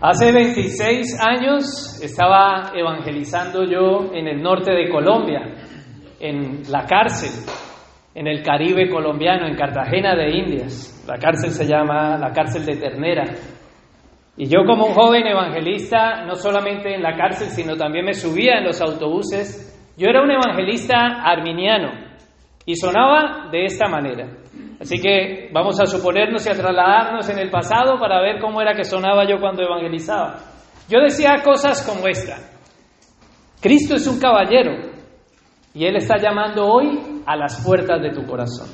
Hace 26 años estaba evangelizando yo en el norte de Colombia, en la cárcel, en el Caribe colombiano, en Cartagena de Indias. La cárcel se llama la cárcel de Ternera. Y yo como un joven evangelista, no solamente en la cárcel, sino también me subía en los autobuses, yo era un evangelista arminiano y sonaba de esta manera. Así que vamos a suponernos y a trasladarnos en el pasado para ver cómo era que sonaba yo cuando evangelizaba. Yo decía cosas como esta. Cristo es un caballero y Él está llamando hoy a las puertas de tu corazón.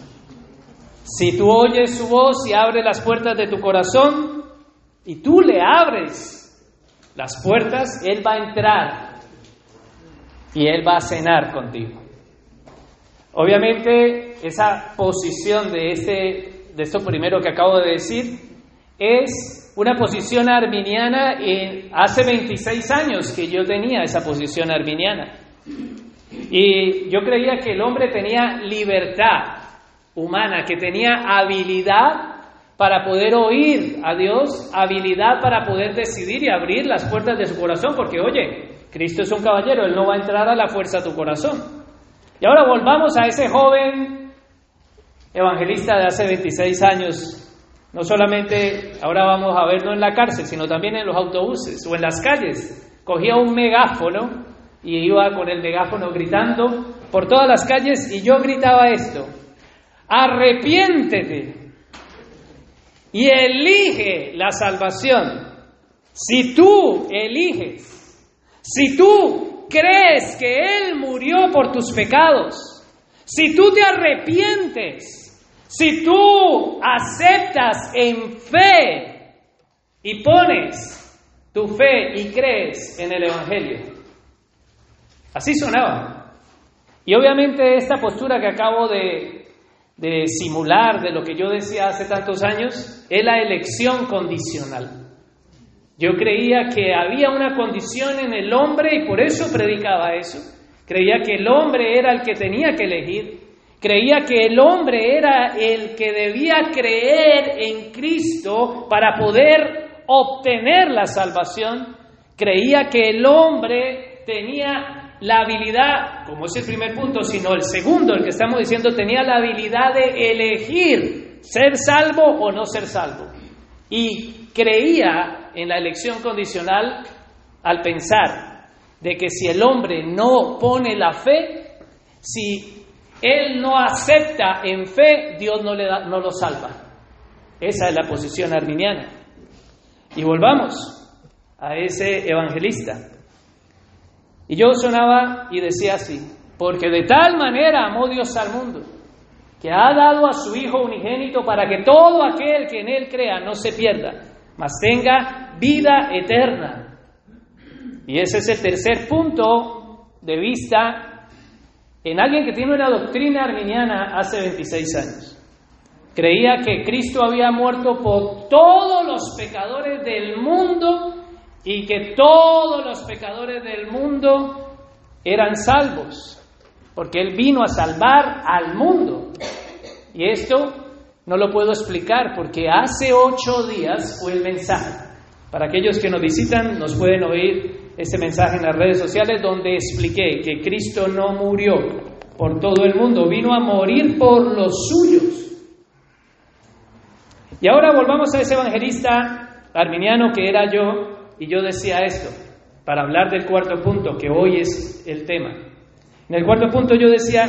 Si tú oyes su voz y abres las puertas de tu corazón y tú le abres las puertas, Él va a entrar y Él va a cenar contigo. Obviamente, esa posición de, este, de esto primero que acabo de decir es una posición arminiana y hace 26 años que yo tenía esa posición arminiana. Y yo creía que el hombre tenía libertad humana, que tenía habilidad para poder oír a Dios, habilidad para poder decidir y abrir las puertas de su corazón, porque oye, Cristo es un caballero, Él no va a entrar a la fuerza a tu corazón. Y ahora volvamos a ese joven evangelista de hace 26 años. No solamente ahora vamos a verlo en la cárcel, sino también en los autobuses o en las calles. Cogía un megáfono y iba con el megáfono gritando por todas las calles y yo gritaba esto, arrepiéntete y elige la salvación. Si tú eliges, si tú crees que Él murió por tus pecados, si tú te arrepientes, si tú aceptas en fe y pones tu fe y crees en el Evangelio. Así sonaba. Y obviamente esta postura que acabo de, simular de lo que yo decía hace tantos años es la elección condicional. Yo creía que había una condición en el hombre y por eso predicaba eso. Creía que el hombre era el que tenía que elegir. Creía que el hombre era el que debía creer en Cristo para poder obtener la salvación. Creía que el hombre tenía la habilidad, como es el primer punto, sino el segundo, el que estamos diciendo, tenía la habilidad de elegir ser salvo o no ser salvo. Y creía en la elección condicional al pensar de que si el hombre no pone la fe, si él no acepta en fe, Dios no, le da, no lo salva. Esa es la posición arminiana. Y volvamos a ese evangelista. Y yo sonaba y decía así, porque de tal manera amó Dios al mundo, que ha dado a su Hijo unigénito para que todo aquel que en Él crea no se pierda, mas tenga vida eterna. Y ese es el tercer punto de vista en alguien que tiene una doctrina arminiana hace 26 años. Creía que Cristo había muerto por todos los pecadores del mundo y que todos los pecadores del mundo eran salvos, porque Él vino a salvar al mundo. Y esto no lo puedo explicar porque hace ocho días fue el mensaje. Para aquellos que nos visitan, nos pueden oír ese mensaje en las redes sociales donde expliqué que Cristo no murió por todo el mundo, vino a morir por los suyos. Y ahora volvamos a ese evangelista arminiano que era yo y yo decía esto, para hablar del cuarto punto, que hoy es el tema. En el cuarto punto yo decía,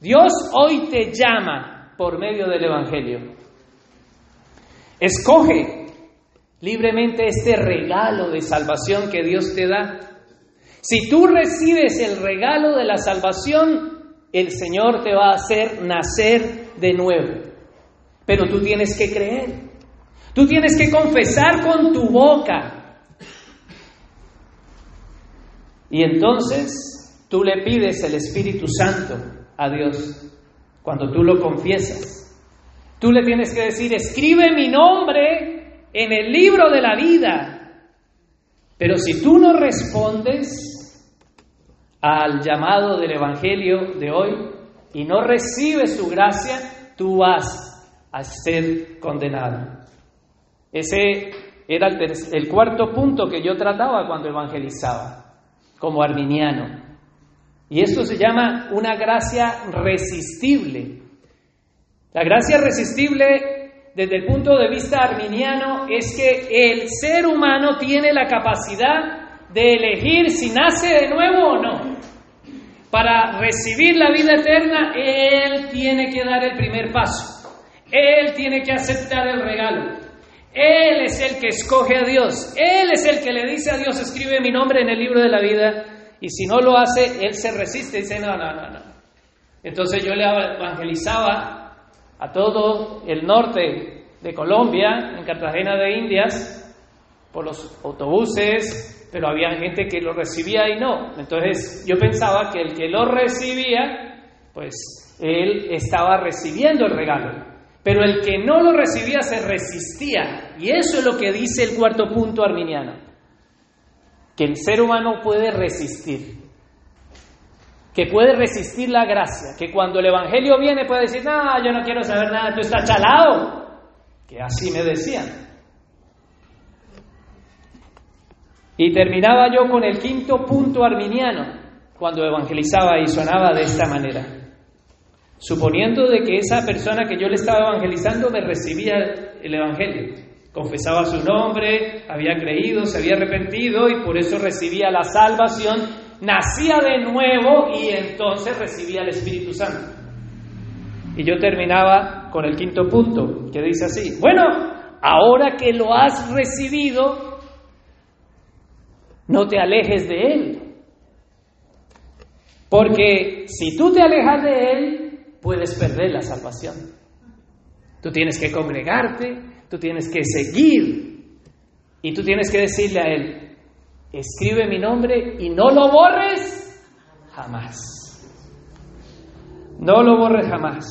Dios hoy te llama por medio del Evangelio. Escoge libremente este regalo de salvación que Dios te da. Si tú recibes el regalo de la salvación, el Señor te va a hacer nacer de nuevo. Pero tú tienes que creer. Tú tienes que confesar con tu boca. Y entonces tú le pides el Espíritu Santo a Dios cuando tú lo confiesas. Tú le tienes que decir, escribe mi nombre en el libro de la vida. Pero si tú no respondes al llamado del Evangelio de hoy y no recibes su gracia, tú vas a ser condenado. Ese era el, el cuarto punto que yo trataba cuando evangelizaba, como arminiano. Y esto se llama una gracia resistible. La gracia resistible desde el punto de vista arminiano es que el ser humano tiene la capacidad de elegir si nace de nuevo o no. Para recibir la vida eterna, Él tiene que dar el primer paso. Él tiene que aceptar el regalo. Él es el que escoge a Dios. Él es el que le dice a Dios, escribe mi nombre en el libro de la vida. Y si no lo hace, Él se resiste dice, no, no, no, no. Entonces yo le evangelizaba a todo el norte de Colombia, en Cartagena de Indias, por los autobuses, pero había gente que lo recibía y no. Entonces yo pensaba que el que lo recibía, pues él estaba recibiendo el regalo. Pero el que no lo recibía se resistía. Y eso es lo que dice el cuarto punto arminiano. Que el ser humano puede resistir. Que puede resistir la gracia. Que cuando el Evangelio viene puede decir, no, yo no quiero saber nada, tú estás chalado. Que así me decían. Y terminaba yo con el quinto punto arminiano cuando evangelizaba y sonaba de esta manera. Suponiendo de que esa persona que yo le estaba evangelizando me recibía el evangelio, confesaba su nombre, había creído, se había arrepentido y por eso recibía la salvación, nacía de nuevo y entonces recibía el Espíritu Santo. Y yo terminaba con el quinto punto, que dice así, bueno, ahora que lo has recibido, no te alejes de Él. Porque si tú te alejas de Él, puedes perder la salvación. Tú tienes que congregarte, tú tienes que seguir y tú tienes que decirle a Él, escribe mi nombre y no lo borres jamás. No lo borres jamás.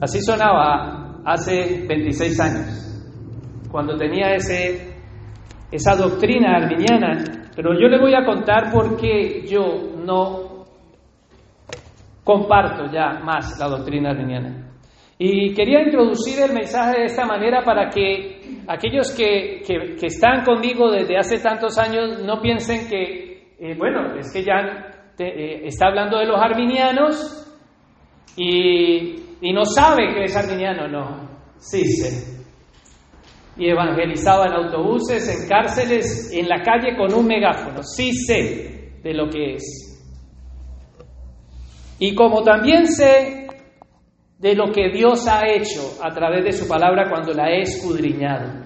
Así sonaba hace 26 años, cuando tenía ese esa doctrina arminiana, pero yo le voy a contar por qué yo no comparto ya más la doctrina arminiana. Y quería introducir el mensaje de esta manera para que aquellos que, están conmigo desde hace tantos años no piensen que, eh, bueno, es que ya eh, está hablando de los arminianos y, y no sabe que es arminiano. No, sí sé y evangelizaba en autobuses, en cárceles, en la calle con un megáfono. Sí sé de lo que es. Y como también sé de lo que Dios ha hecho a través de su palabra cuando la he escudriñado.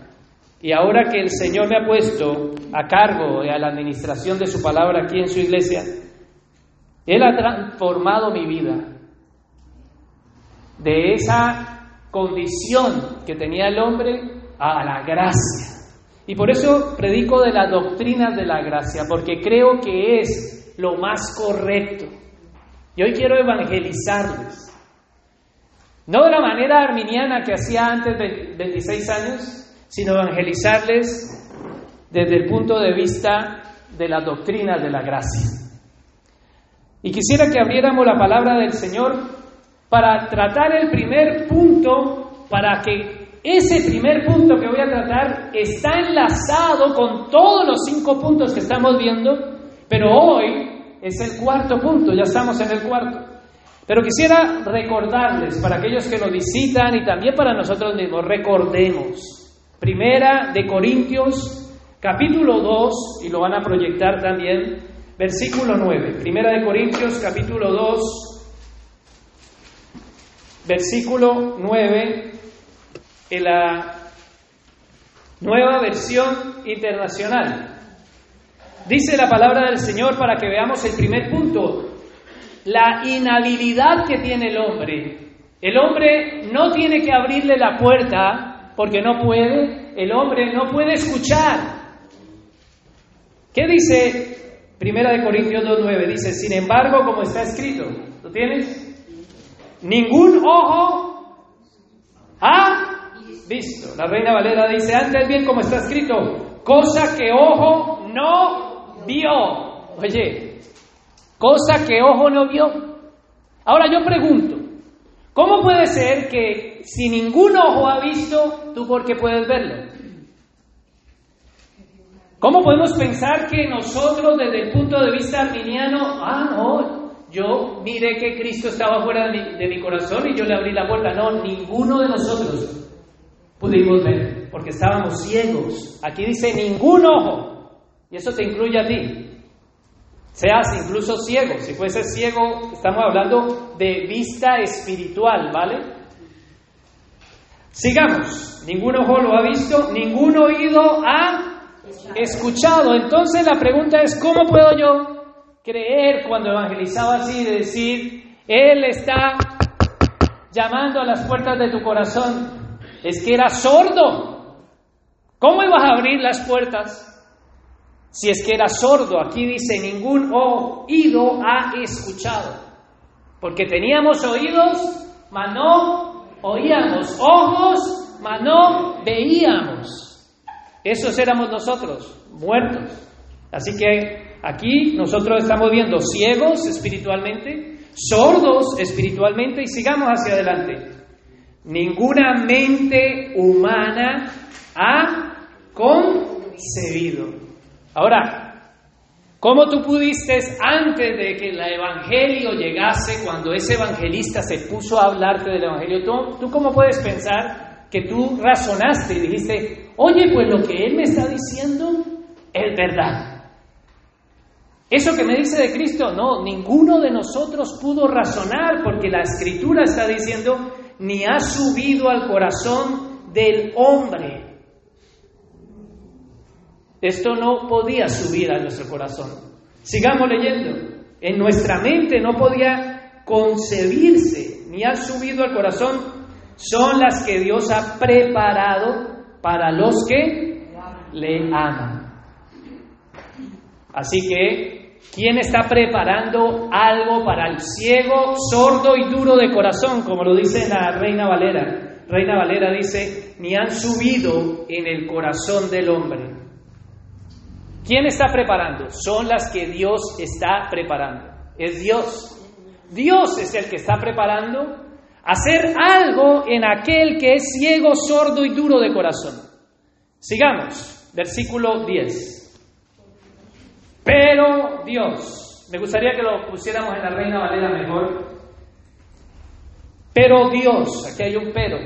Y ahora que el Señor me ha puesto a cargo y a la administración de su palabra aquí en su iglesia, Él ha transformado mi vida de esa condición que tenía el hombre a la gracia. Y por eso predico de la doctrina de la gracia, porque creo que es lo más correcto. Y hoy quiero evangelizarles. No de la manera arminiana que hacía antes de 26 años, sino evangelizarles desde el punto de vista de la doctrina de la gracia. Y quisiera que abriéramos la palabra del Señor para tratar el primer punto, para que ese primer punto que voy a tratar está enlazado con todos los cinco puntos que estamos viendo, pero hoy es el cuarto punto, ya estamos en el cuarto. Pero quisiera recordarles, para aquellos que nos visitan y también para nosotros mismos, recordemos. Primera de Corintios, capítulo 2, y lo van a proyectar también, versículo 9. Primera de Corintios, capítulo 2, versículo 9 en la nueva versión internacional. Dice la palabra del Señor para que veamos el primer punto, la inhabilidad que tiene el hombre. El hombre no tiene que abrirle la puerta porque no puede, el hombre no puede escuchar. ¿Qué dice Primera de Corintios 2.9? Dice, sin embargo, como está escrito, ¿lo tienes? Ningún ojo ha visto. La Reina Valera dice, antes bien como está escrito, cosa que ojo no vio. Oye, cosa que ojo no vio. Ahora yo pregunto, ¿cómo puede ser que si ningún ojo ha visto, tú por qué puedes verlo? ¿Cómo podemos pensar que nosotros desde el punto de vista arminiano, ah, no, yo miré que Cristo estaba fuera de mi, corazón y yo le abrí la puerta? No, ninguno de nosotros pudimos ver, porque estábamos ciegos. Aquí dice ningún ojo, y eso te incluye a ti. Seas incluso ciego. Si fuese ciego, estamos hablando de vista espiritual, ¿vale? Sigamos. Ningún ojo lo ha visto, ningún oído ha escuchado. Entonces la pregunta es, ¿cómo puedo yo creer cuando evangelizaba así de decir, Él está llamando a las puertas de tu corazón? Es que era sordo. ¿Cómo ibas a abrir las puertas? Si es que era sordo, aquí dice, ningún oído ha escuchado. Porque teníamos oídos, mas no oíamos, ojos, mas no veíamos. Esos éramos nosotros, muertos. Así que aquí nosotros estamos viendo ciegos espiritualmente, sordos espiritualmente y sigamos hacia adelante. Ninguna mente humana ha concebido. Ahora, ¿cómo tú pudiste antes de que el Evangelio llegase, cuando ese evangelista se puso a hablarte del Evangelio, tú, tú cómo puedes pensar que tú razonaste y dijiste, oye, pues lo que Él me está diciendo es verdad. Eso que me dice de Cristo, no, ninguno de nosotros pudo razonar porque la escritura está diciendo, ni ha subido al corazón del hombre. Esto no podía subir a nuestro corazón. Sigamos leyendo. En nuestra mente no podía concebirse, ni ha subido al corazón. Son las que Dios ha preparado para los que le aman. Así que, ¿quién está preparando algo para el ciego, sordo y duro de corazón, como lo dice la Reina Valera? Reina Valera dice, ni han subido en el corazón del hombre. ¿Quién está preparando? Son las que Dios está preparando. Es Dios. Dios es el que está preparando hacer algo en aquel que es ciego, sordo y duro de corazón. Sigamos, versículo 10. Pero Dios, me gustaría que lo pusiéramos en la Reina Valera mejor. Pero Dios, aquí hay un pero,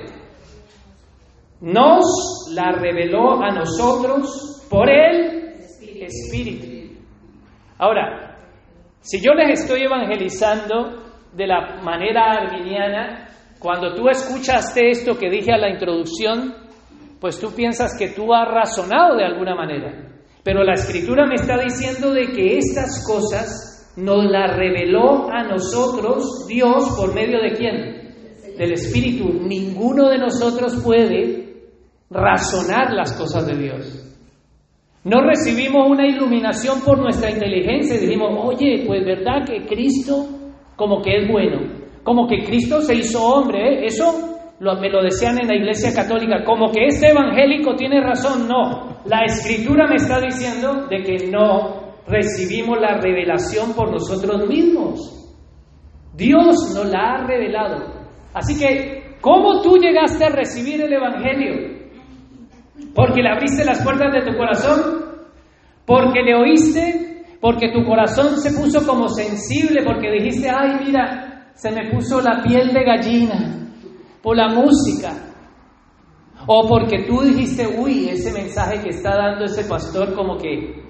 nos la reveló a nosotros por el Espíritu. Ahora, si yo les estoy evangelizando de la manera arminiana, cuando tú escuchaste esto que dije a la introducción, pues tú piensas que tú has razonado de alguna manera. Pero la escritura me está diciendo de que estas cosas nos las reveló a nosotros Dios por medio de quién? Del Espíritu. Ninguno de nosotros puede razonar las cosas de Dios. No recibimos una iluminación por nuestra inteligencia y dijimos, oye, pues verdad que Cristo como que es bueno como que Cristo se hizo hombre, ¿eh? eso lo, me lo decían en la iglesia católica, como que este evangélico tiene razón, no, la escritura me está diciendo de que no recibimos la revelación por nosotros mismos. Dios nos la ha revelado. Así que, ¿cómo tú llegaste a recibir el Evangelio? ¿Porque le abriste las puertas de tu corazón? ¿Porque le oíste? ¿Porque tu corazón se puso como sensible? ¿Porque dijiste, ay, mira, se me puso la piel de gallina por la música. O porque tú dijiste, uy, ese mensaje que está dando ese pastor como que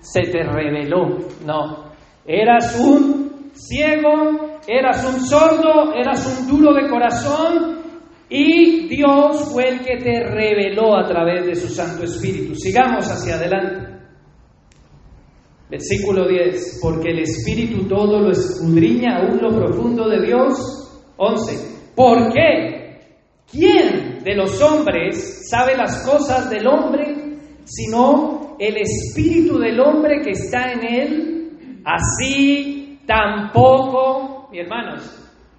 se te reveló. No, eras un ciego, eras un sordo, eras un duro de corazón y Dios fue el que te reveló a través de su Santo Espíritu. Sigamos hacia adelante. Versículo 10, porque el Espíritu todo lo escudriña aún lo profundo de Dios. 11, ¿por qué? ¿Quién de los hombres sabe las cosas del hombre sino el Espíritu del hombre que está en él? Así tampoco, mi hermanos,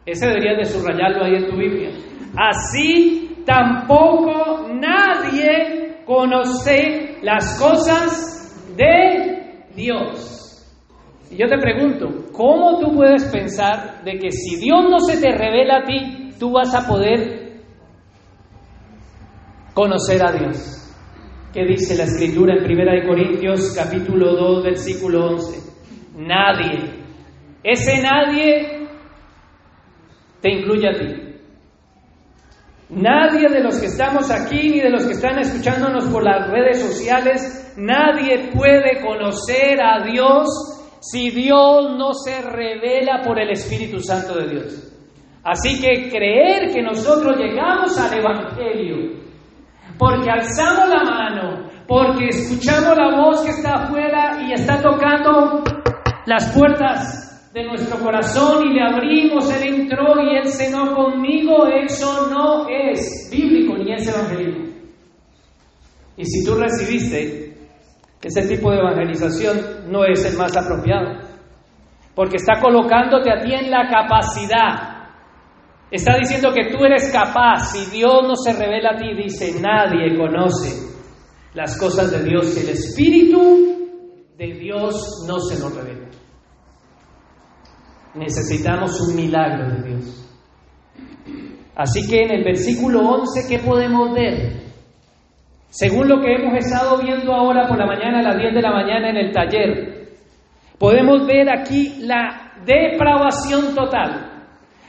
ese deberías de subrayarlo ahí en tu Biblia. Así tampoco nadie conoce las cosas de Dios. Y yo te pregunto, ¿cómo tú puedes pensar de que si Dios no se te revela a ti, tú vas a poder conocer a Dios? ¿Qué dice la escritura en 1 Corintios capítulo 2 versículo 11? Nadie. Ese nadie te incluye a ti. Nadie de los que estamos aquí ni de los que están escuchándonos por las redes sociales, nadie puede conocer a Dios si Dios no se revela por el Espíritu Santo de Dios. Así que creer que nosotros llegamos al Evangelio porque alzamos la mano, porque escuchamos la voz que está afuera y está tocando las puertas de nuestro corazón y le abrimos, Él entró y Él cenó conmigo, eso no es bíblico ni es evangelismo. Y si tú recibiste ese tipo de evangelización, no es el más apropiado, porque está colocándote a ti en la capacidad. Está diciendo que tú eres capaz, si Dios no se revela a ti, dice, nadie conoce las cosas de Dios, el Espíritu de Dios no se nos revela. Necesitamos un milagro de Dios. Así que en el versículo 11, ¿qué podemos ver? Según lo que hemos estado viendo ahora por la mañana, a las 10 de la mañana en el taller, podemos ver aquí la depravación total.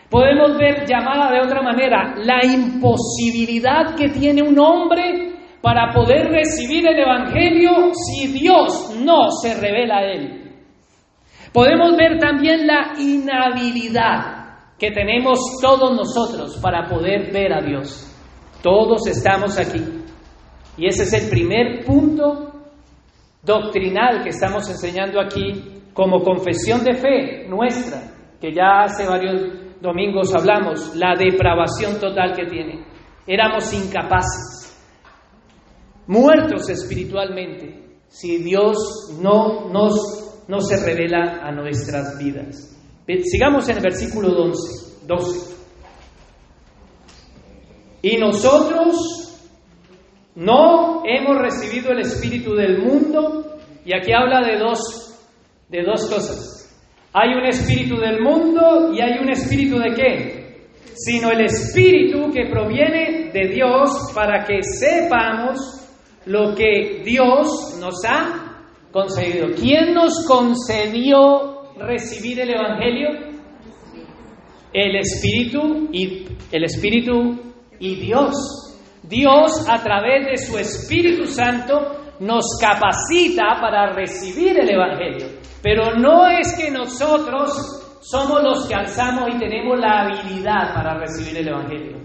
Podemos ver llamada de otra manera la imposibilidad que tiene un hombre para poder recibir el Evangelio si Dios no se revela a él. Podemos ver también la inhabilidad que tenemos todos nosotros para poder ver a Dios. Todos estamos aquí. Y ese es el primer punto doctrinal que estamos enseñando aquí como confesión de fe nuestra, que ya hace varios domingos hablamos, la depravación total que tiene. Éramos incapaces, muertos espiritualmente, si Dios no nos no se revela a nuestras vidas. Sigamos en el versículo 12. 12. Y nosotros no hemos recibido el espíritu del mundo, y aquí habla de dos, de dos cosas. Hay un espíritu del mundo y hay un espíritu de qué? Sino el espíritu que proviene de Dios para que sepamos lo que Dios nos ha concedido. ¿Quién nos concedió recibir el Evangelio? El Espíritu y el Espíritu y Dios. Dios a través de su Espíritu Santo nos capacita para recibir el Evangelio. Pero no es que nosotros somos los que alzamos y tenemos la habilidad para recibir el Evangelio.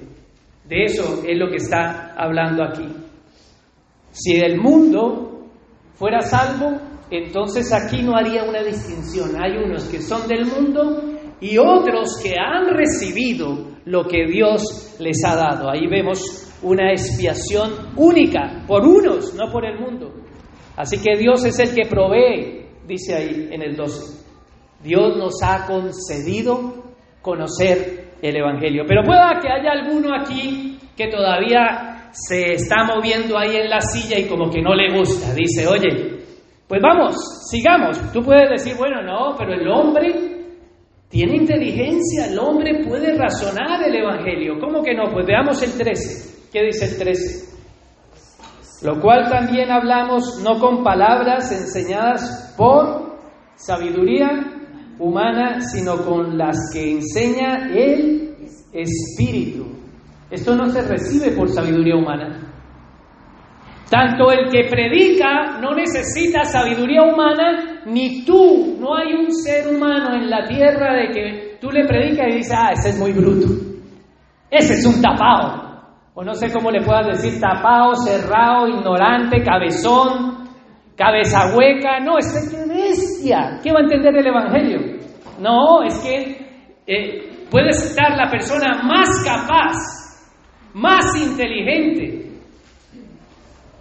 De eso es lo que está hablando aquí. Si el mundo fuera salvo, entonces aquí no haría una distinción. Hay unos que son del mundo y otros que han recibido lo que Dios les ha dado. Ahí vemos una expiación única por unos, no por el mundo. Así que Dios es el que provee, dice ahí en el 12. Dios nos ha concedido conocer el Evangelio. Pero pueda que haya alguno aquí que todavía se está moviendo ahí en la silla y como que no le gusta. Dice, oye, pues vamos, sigamos. Tú puedes decir, bueno, no, pero el hombre tiene inteligencia, el hombre puede razonar el Evangelio. ¿Cómo que no? Pues veamos el 13. ¿Qué dice el 13? Lo cual también hablamos no con palabras enseñadas por sabiduría humana, sino con las que enseña el Espíritu esto no se recibe por sabiduría humana. Tanto el que predica no necesita sabiduría humana, ni tú. No hay un ser humano en la tierra de que tú le predicas y dices, ah, ese es muy bruto. Ese es un tapado. O no sé cómo le puedas decir, tapado, cerrado, ignorante, cabezón, cabeza hueca. No, es que bestia. ¿Qué va a entender el Evangelio? No, es que eh, puede estar la persona más capaz más inteligente,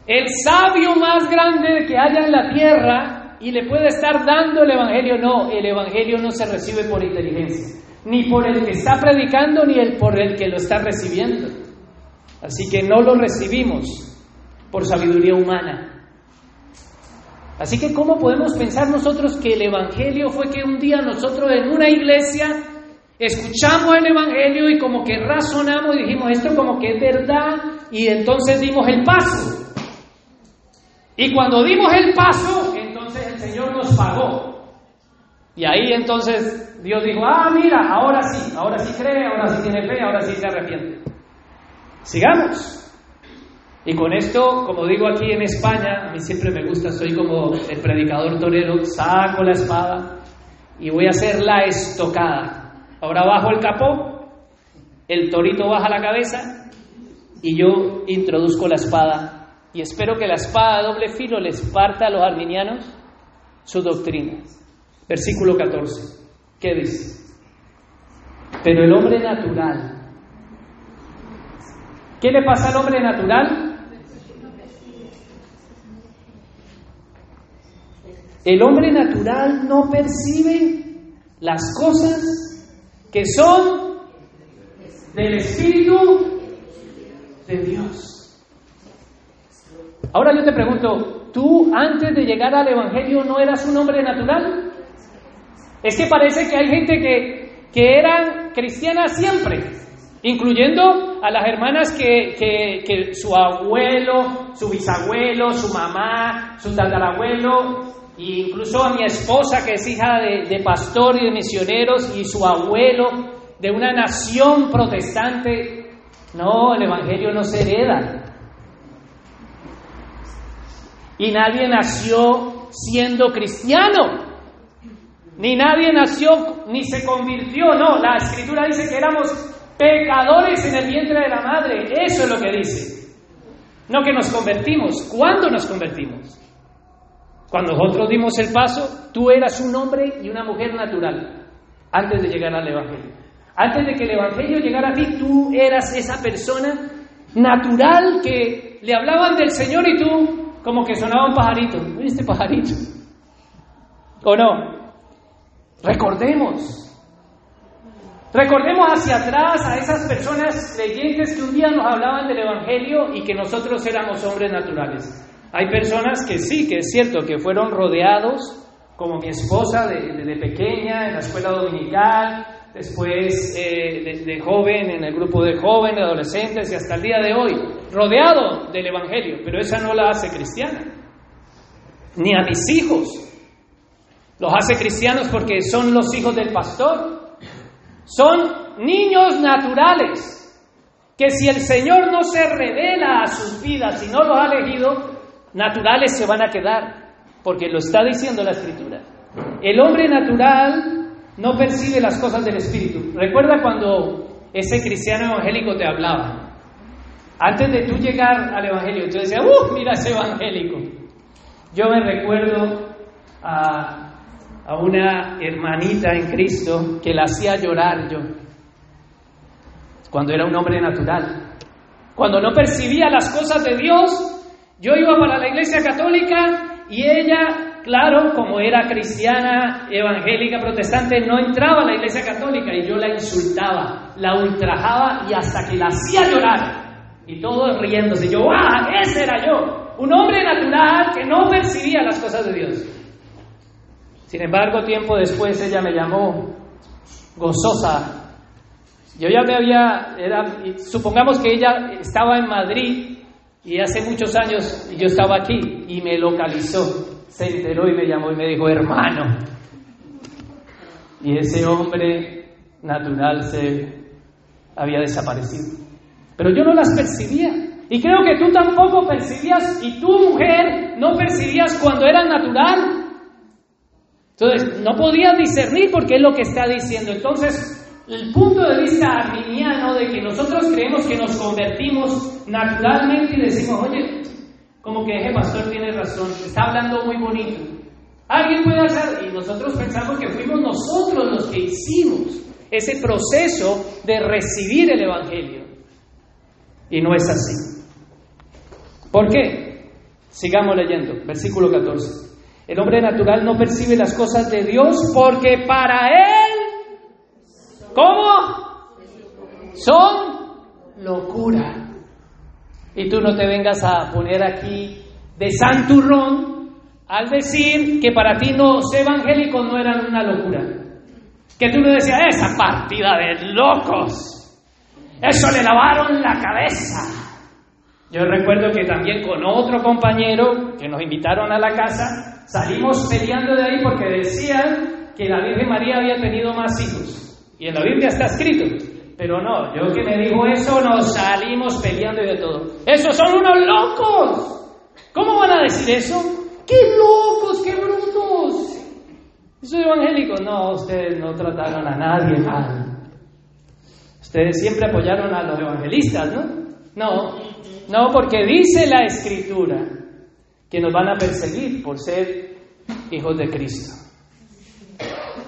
el sabio más grande que haya en la tierra y le puede estar dando el Evangelio. No, el Evangelio no se recibe por inteligencia, ni por el que está predicando, ni el por el que lo está recibiendo. Así que no lo recibimos por sabiduría humana. Así que ¿cómo podemos pensar nosotros que el Evangelio fue que un día nosotros en una iglesia Escuchamos el Evangelio y como que razonamos y dijimos esto como que es verdad y entonces dimos el paso. Y cuando dimos el paso, entonces el Señor nos pagó. Y ahí entonces Dios dijo, ah, mira, ahora sí, ahora sí cree, ahora sí tiene fe, ahora sí se arrepiente. Sigamos. Y con esto, como digo aquí en España, a mí siempre me gusta, soy como el predicador torero, saco la espada y voy a hacer la estocada. Ahora bajo el capó, el torito baja la cabeza y yo introduzco la espada y espero que la espada de doble filo les parta a los arminianos su doctrina. Versículo 14. ¿Qué dice? Pero el hombre natural. ¿Qué le pasa al hombre natural? El hombre natural no percibe las cosas que son del Espíritu de Dios. Ahora yo te pregunto, ¿tú antes de llegar al Evangelio no eras un hombre natural? Es que parece que hay gente que, que eran cristianas siempre, incluyendo a las hermanas que, que, que su abuelo, su bisabuelo, su mamá, su tatarabuelo incluso a mi esposa, que es hija de, pastor y de misioneros, y su abuelo de una nación protestante. No, el Evangelio no se hereda. Y nadie nació siendo cristiano. Ni nadie nació ni se convirtió. No, la escritura dice que éramos pecadores en el vientre de la madre. Eso es lo que dice. No que nos convertimos. ¿Cuándo nos convertimos? Cuando nosotros dimos el paso, tú eras un hombre y una mujer natural antes de llegar al Evangelio. Antes de que el Evangelio llegara a ti, tú eras esa persona natural que le hablaban del Señor y tú como que sonaba un pajarito. ¿Viste pajarito? ¿O no? Recordemos. Recordemos hacia atrás a esas personas leyentes que un día nos hablaban del Evangelio y que nosotros éramos hombres naturales. Hay personas que sí, que es cierto, que fueron rodeados, como mi esposa desde pequeña en la escuela dominical, después eh, de, joven en el grupo de jóvenes, adolescentes y hasta el día de hoy, rodeado del Evangelio, pero esa no la hace cristiana. Ni a mis hijos. Los hace cristianos porque son los hijos del pastor. Son niños naturales que si el Señor no se revela a sus vidas y no los ha elegido, naturales se van a quedar, porque lo está diciendo la escritura. El hombre natural no percibe las cosas del Espíritu. Recuerda cuando ese cristiano evangélico te hablaba. Antes de tú llegar al Evangelio, tú decías, ¡uh! Mira ese evangélico. Yo me recuerdo a, a una hermanita en Cristo que la hacía llorar yo, cuando era un hombre natural. Cuando no percibía las cosas de Dios, yo iba para la iglesia católica y ella, claro, como era cristiana, evangélica, protestante, no entraba a la iglesia católica y yo la insultaba, la ultrajaba y hasta que la hacía llorar. Y todos riéndose. Yo, ¡ah! Ese era yo. Un hombre natural que no percibía las cosas de Dios. Sin embargo, tiempo después ella me llamó gozosa. Yo ya me había, era, supongamos que ella estaba en Madrid y hace muchos años yo estaba aquí y me localizó, se enteró y me llamó y me dijo, hermano. Y ese hombre natural se había desaparecido. Pero yo no las percibía. Y creo que tú tampoco percibías, y tu mujer no percibías cuando era natural. Entonces, no podías discernir porque es lo que está diciendo. Entonces, el punto de vista arminiano de que nosotros creemos que nos convertimos naturalmente y decimos, oye, como que ese pastor tiene razón, está hablando muy bonito. Alguien puede hacer, y nosotros pensamos que fuimos nosotros los que hicimos ese proceso de recibir el Evangelio. Y no es así. ¿Por qué? Sigamos leyendo, versículo 14. El hombre natural no percibe las cosas de Dios porque para él ¿Cómo? Son locura. Y tú no te vengas a poner aquí de santurrón al decir que para ti los evangélicos no eran una locura. Que tú no decías, esa partida de locos. Eso le lavaron la cabeza. Yo recuerdo que también con otro compañero que nos invitaron a la casa, salimos peleando de ahí porque decían que la Virgen María había tenido más hijos. Y en la Biblia está escrito. Pero no, yo que me dijo eso, nos salimos peleando y de todo. ¡Esos son unos locos! ¿Cómo van a decir eso? ¡Qué locos, qué brutos! ¿Eso evangélico? No, ustedes no trataron a nadie mal. Ustedes siempre apoyaron a los evangelistas, ¿no? No, no, porque dice la escritura que nos van a perseguir por ser hijos de Cristo.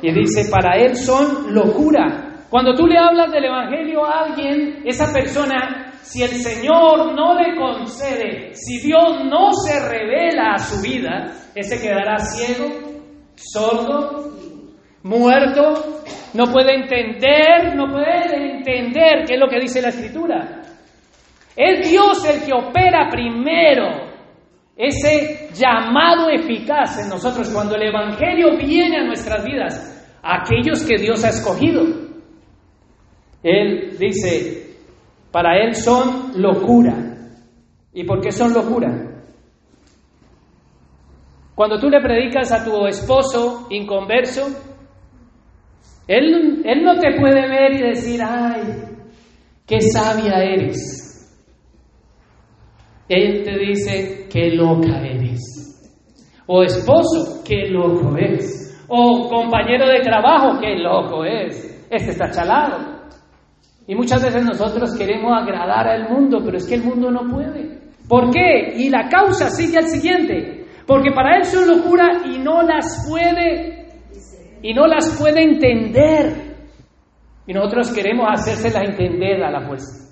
Y dice, para Él son locura. Cuando tú le hablas del Evangelio a alguien, esa persona, si el Señor no le concede, si Dios no se revela a su vida, ese quedará ciego, sordo, muerto, no puede entender, no puede entender qué es lo que dice la Escritura. Es Dios el que opera primero ese llamado eficaz en nosotros cuando el Evangelio viene a nuestras vidas, aquellos que Dios ha escogido. Él dice, para Él son locura. ¿Y por qué son locura? Cuando tú le predicas a tu esposo inconverso, él, él no te puede ver y decir, ay, qué sabia eres. Él te dice, qué loca eres. O esposo, qué loco es. O compañero de trabajo, qué loco es. Este está chalado. Y muchas veces nosotros queremos agradar al mundo, pero es que el mundo no puede. ¿Por qué? Y la causa sigue al siguiente. Porque para él son locura y no las puede y no las puede entender. Y nosotros queremos hacérselas entender a la fuerza.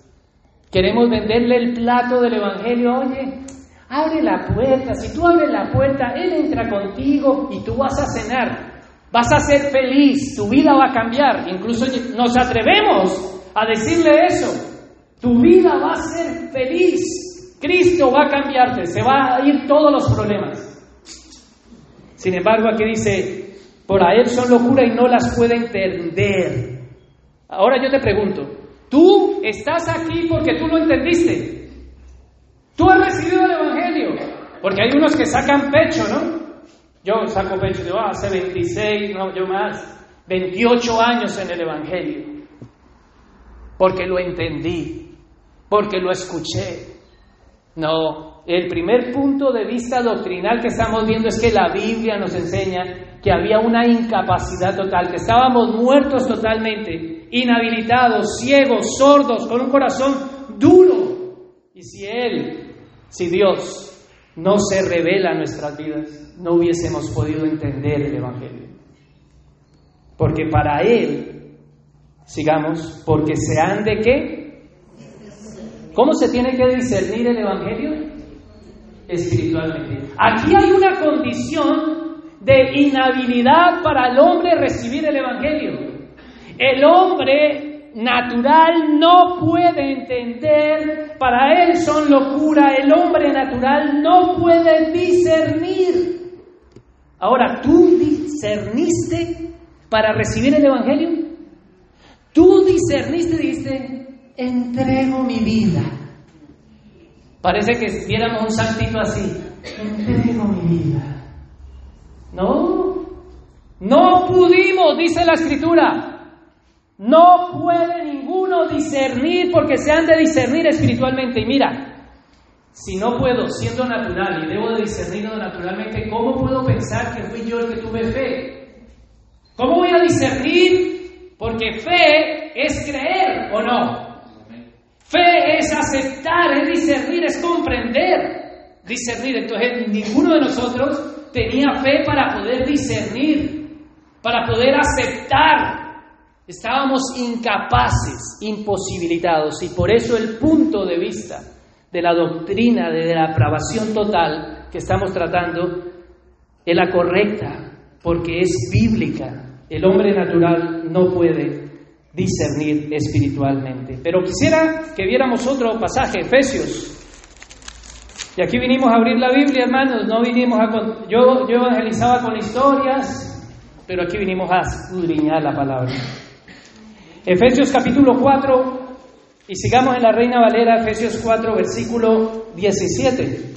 Queremos venderle el plato del Evangelio. Oye, abre la puerta. Si tú abres la puerta, Él entra contigo y tú vas a cenar. Vas a ser feliz. Tu vida va a cambiar. Incluso nos atrevemos a decirle eso. Tu vida va a ser feliz. Cristo va a cambiarte. Se va a ir todos los problemas. Sin embargo, aquí dice, por a Él son locura y no las puede entender. Ahora yo te pregunto, Tú estás aquí porque tú lo entendiste. Tú has recibido el Evangelio. Porque hay unos que sacan pecho, ¿no? Yo saco pecho, yo hace 26, no, yo más, 28 años en el Evangelio. Porque lo entendí, porque lo escuché. No, el primer punto de vista doctrinal que estamos viendo es que la Biblia nos enseña que había una incapacidad total, que estábamos muertos totalmente inhabilitados, ciegos, sordos, con un corazón duro. Y si Él, si Dios no se revela a nuestras vidas, no hubiésemos podido entender el Evangelio. Porque para Él, sigamos, porque se han de qué? ¿Cómo se tiene que discernir el Evangelio? Espiritualmente. Aquí hay una condición de inhabilidad para el hombre recibir el Evangelio. El hombre natural no puede entender, para él son locura, el hombre natural no puede discernir. Ahora, ¿tú discerniste para recibir el Evangelio? Tú discerniste, dijiste, entrego mi vida. Parece que viéramos un santito así, entrego mi vida. No, no pudimos, dice la escritura. No puede ninguno discernir porque se han de discernir espiritualmente. Y mira, si no puedo, siendo natural, y debo de discernirlo naturalmente, ¿cómo puedo pensar que fui yo el que tuve fe? ¿Cómo voy a discernir? Porque fe es creer o no. Fe es aceptar, es discernir, es comprender. Discernir. Entonces, ninguno de nosotros tenía fe para poder discernir, para poder aceptar Estábamos incapaces, imposibilitados, y por eso el punto de vista de la doctrina de la aprobación total que estamos tratando es la correcta, porque es bíblica. El hombre natural no puede discernir espiritualmente. Pero quisiera que viéramos otro pasaje, Efesios. Y aquí vinimos a abrir la Biblia, hermanos, no vinimos a... Yo, yo evangelizaba con historias, pero aquí vinimos a escudriñar la palabra. Efesios capítulo 4 Y sigamos en la Reina Valera, Efesios 4, versículo 17.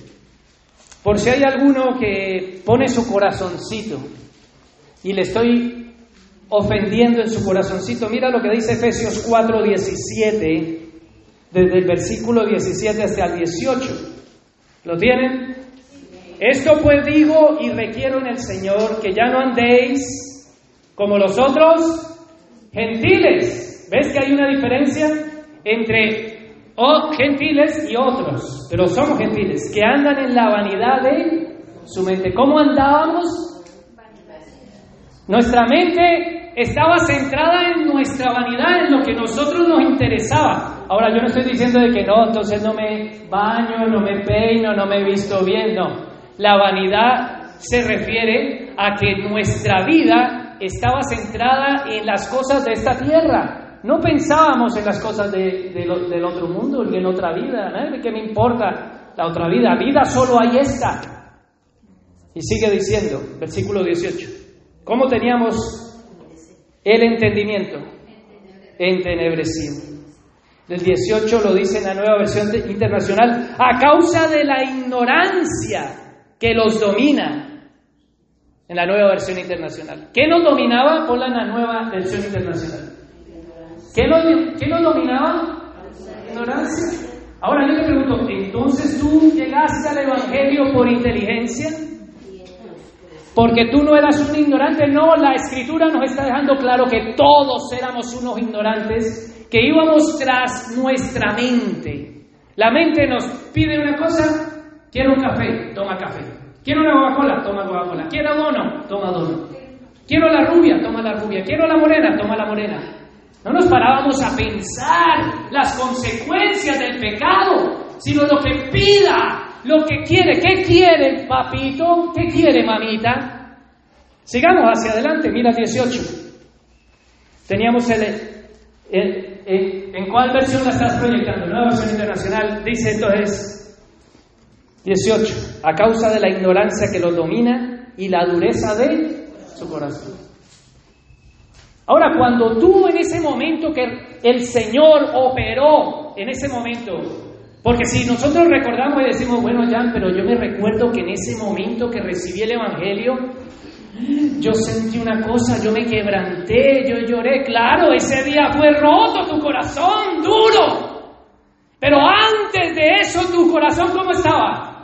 Por si hay alguno que pone su corazoncito y le estoy ofendiendo en su corazoncito, mira lo que dice Efesios 4, 17, desde el versículo 17 hasta el 18. ¿Lo tienen? Esto pues digo y requiero en el Señor que ya no andéis como los otros gentiles. ¿Ves que hay una diferencia entre gentiles y otros? Pero somos gentiles, que andan en la vanidad de su mente. ¿Cómo andábamos? Nuestra mente estaba centrada en nuestra vanidad, en lo que nosotros nos interesaba. Ahora yo no estoy diciendo de que no, entonces no me baño, no me peino, no me visto bien, no. La vanidad se refiere a que nuestra vida estaba centrada en las cosas de esta tierra. No pensábamos en las cosas del otro mundo, ni en otra vida. ¿Qué me importa la otra vida? Vida solo hay esta. Y sigue diciendo, versículo 18, ¿cómo teníamos el entendimiento? Entenebrecido. Del 18 lo dice en la nueva versión internacional, a causa de la ignorancia que los domina. En la nueva versión internacional. ¿Qué nos dominaba? Ponla en la nueva versión internacional. ¿Qué nos, qué nos dominaba? Ignorancia. Ahora yo te pregunto, ¿entonces tú llegaste al Evangelio por inteligencia? Porque tú no eras un ignorante. No, la Escritura nos está dejando claro que todos éramos unos ignorantes, que íbamos tras nuestra mente. La mente nos pide una cosa Quiero un café, toma café. Quiero una Coca-Cola, toma Coca-Cola. Quiero dono, toma dono. Quiero la rubia, toma la rubia. Quiero la morena, toma la morena. No nos parábamos a pensar las consecuencias del pecado, sino lo que pida, lo que quiere. ¿Qué quiere, papito? ¿Qué quiere, mamita? Sigamos hacia adelante, mira 18. Teníamos el, ¿En cuál versión la estás proyectando? Nueva versión internacional. Dice entonces, 18. A causa de la ignorancia que lo domina y la dureza de su corazón. Ahora, cuando tú en ese momento que el Señor operó, en ese momento, porque si nosotros recordamos y decimos, bueno, Jan, pero yo me recuerdo que en ese momento que recibí el Evangelio, yo sentí una cosa, yo me quebranté, yo lloré, claro, ese día fue roto tu corazón, duro. Pero antes de eso, tu corazón, ¿cómo estaba?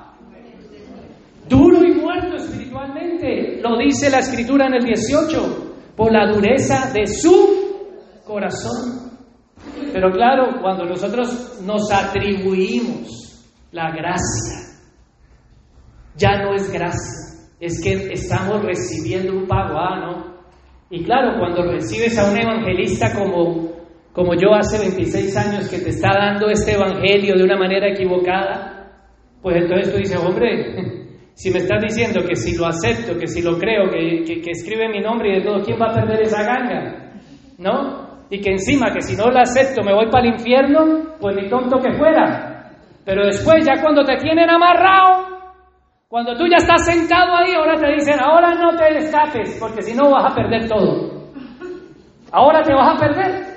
Espiritualmente. Lo dice la escritura en el 18, por la dureza de su corazón. Pero claro, cuando nosotros nos atribuimos la gracia, ya no es gracia, es que estamos recibiendo un pago, ah, ¿no? Y claro, cuando recibes a un evangelista como, como yo hace 26 años que te está dando este evangelio de una manera equivocada, pues entonces tú dices, hombre, si me estás diciendo que si lo acepto, que si lo creo, que, escribe mi nombre y de todo, ¿quién va a perder esa ganga? ¿No? Y que encima que si no lo acepto me voy para el infierno, pues ni tonto que fuera. Pero después, ya cuando te tienen amarrado, cuando tú ya estás sentado ahí, ahora te dicen, ahora no te escapes, porque si no vas a perder todo. Ahora te vas a perder.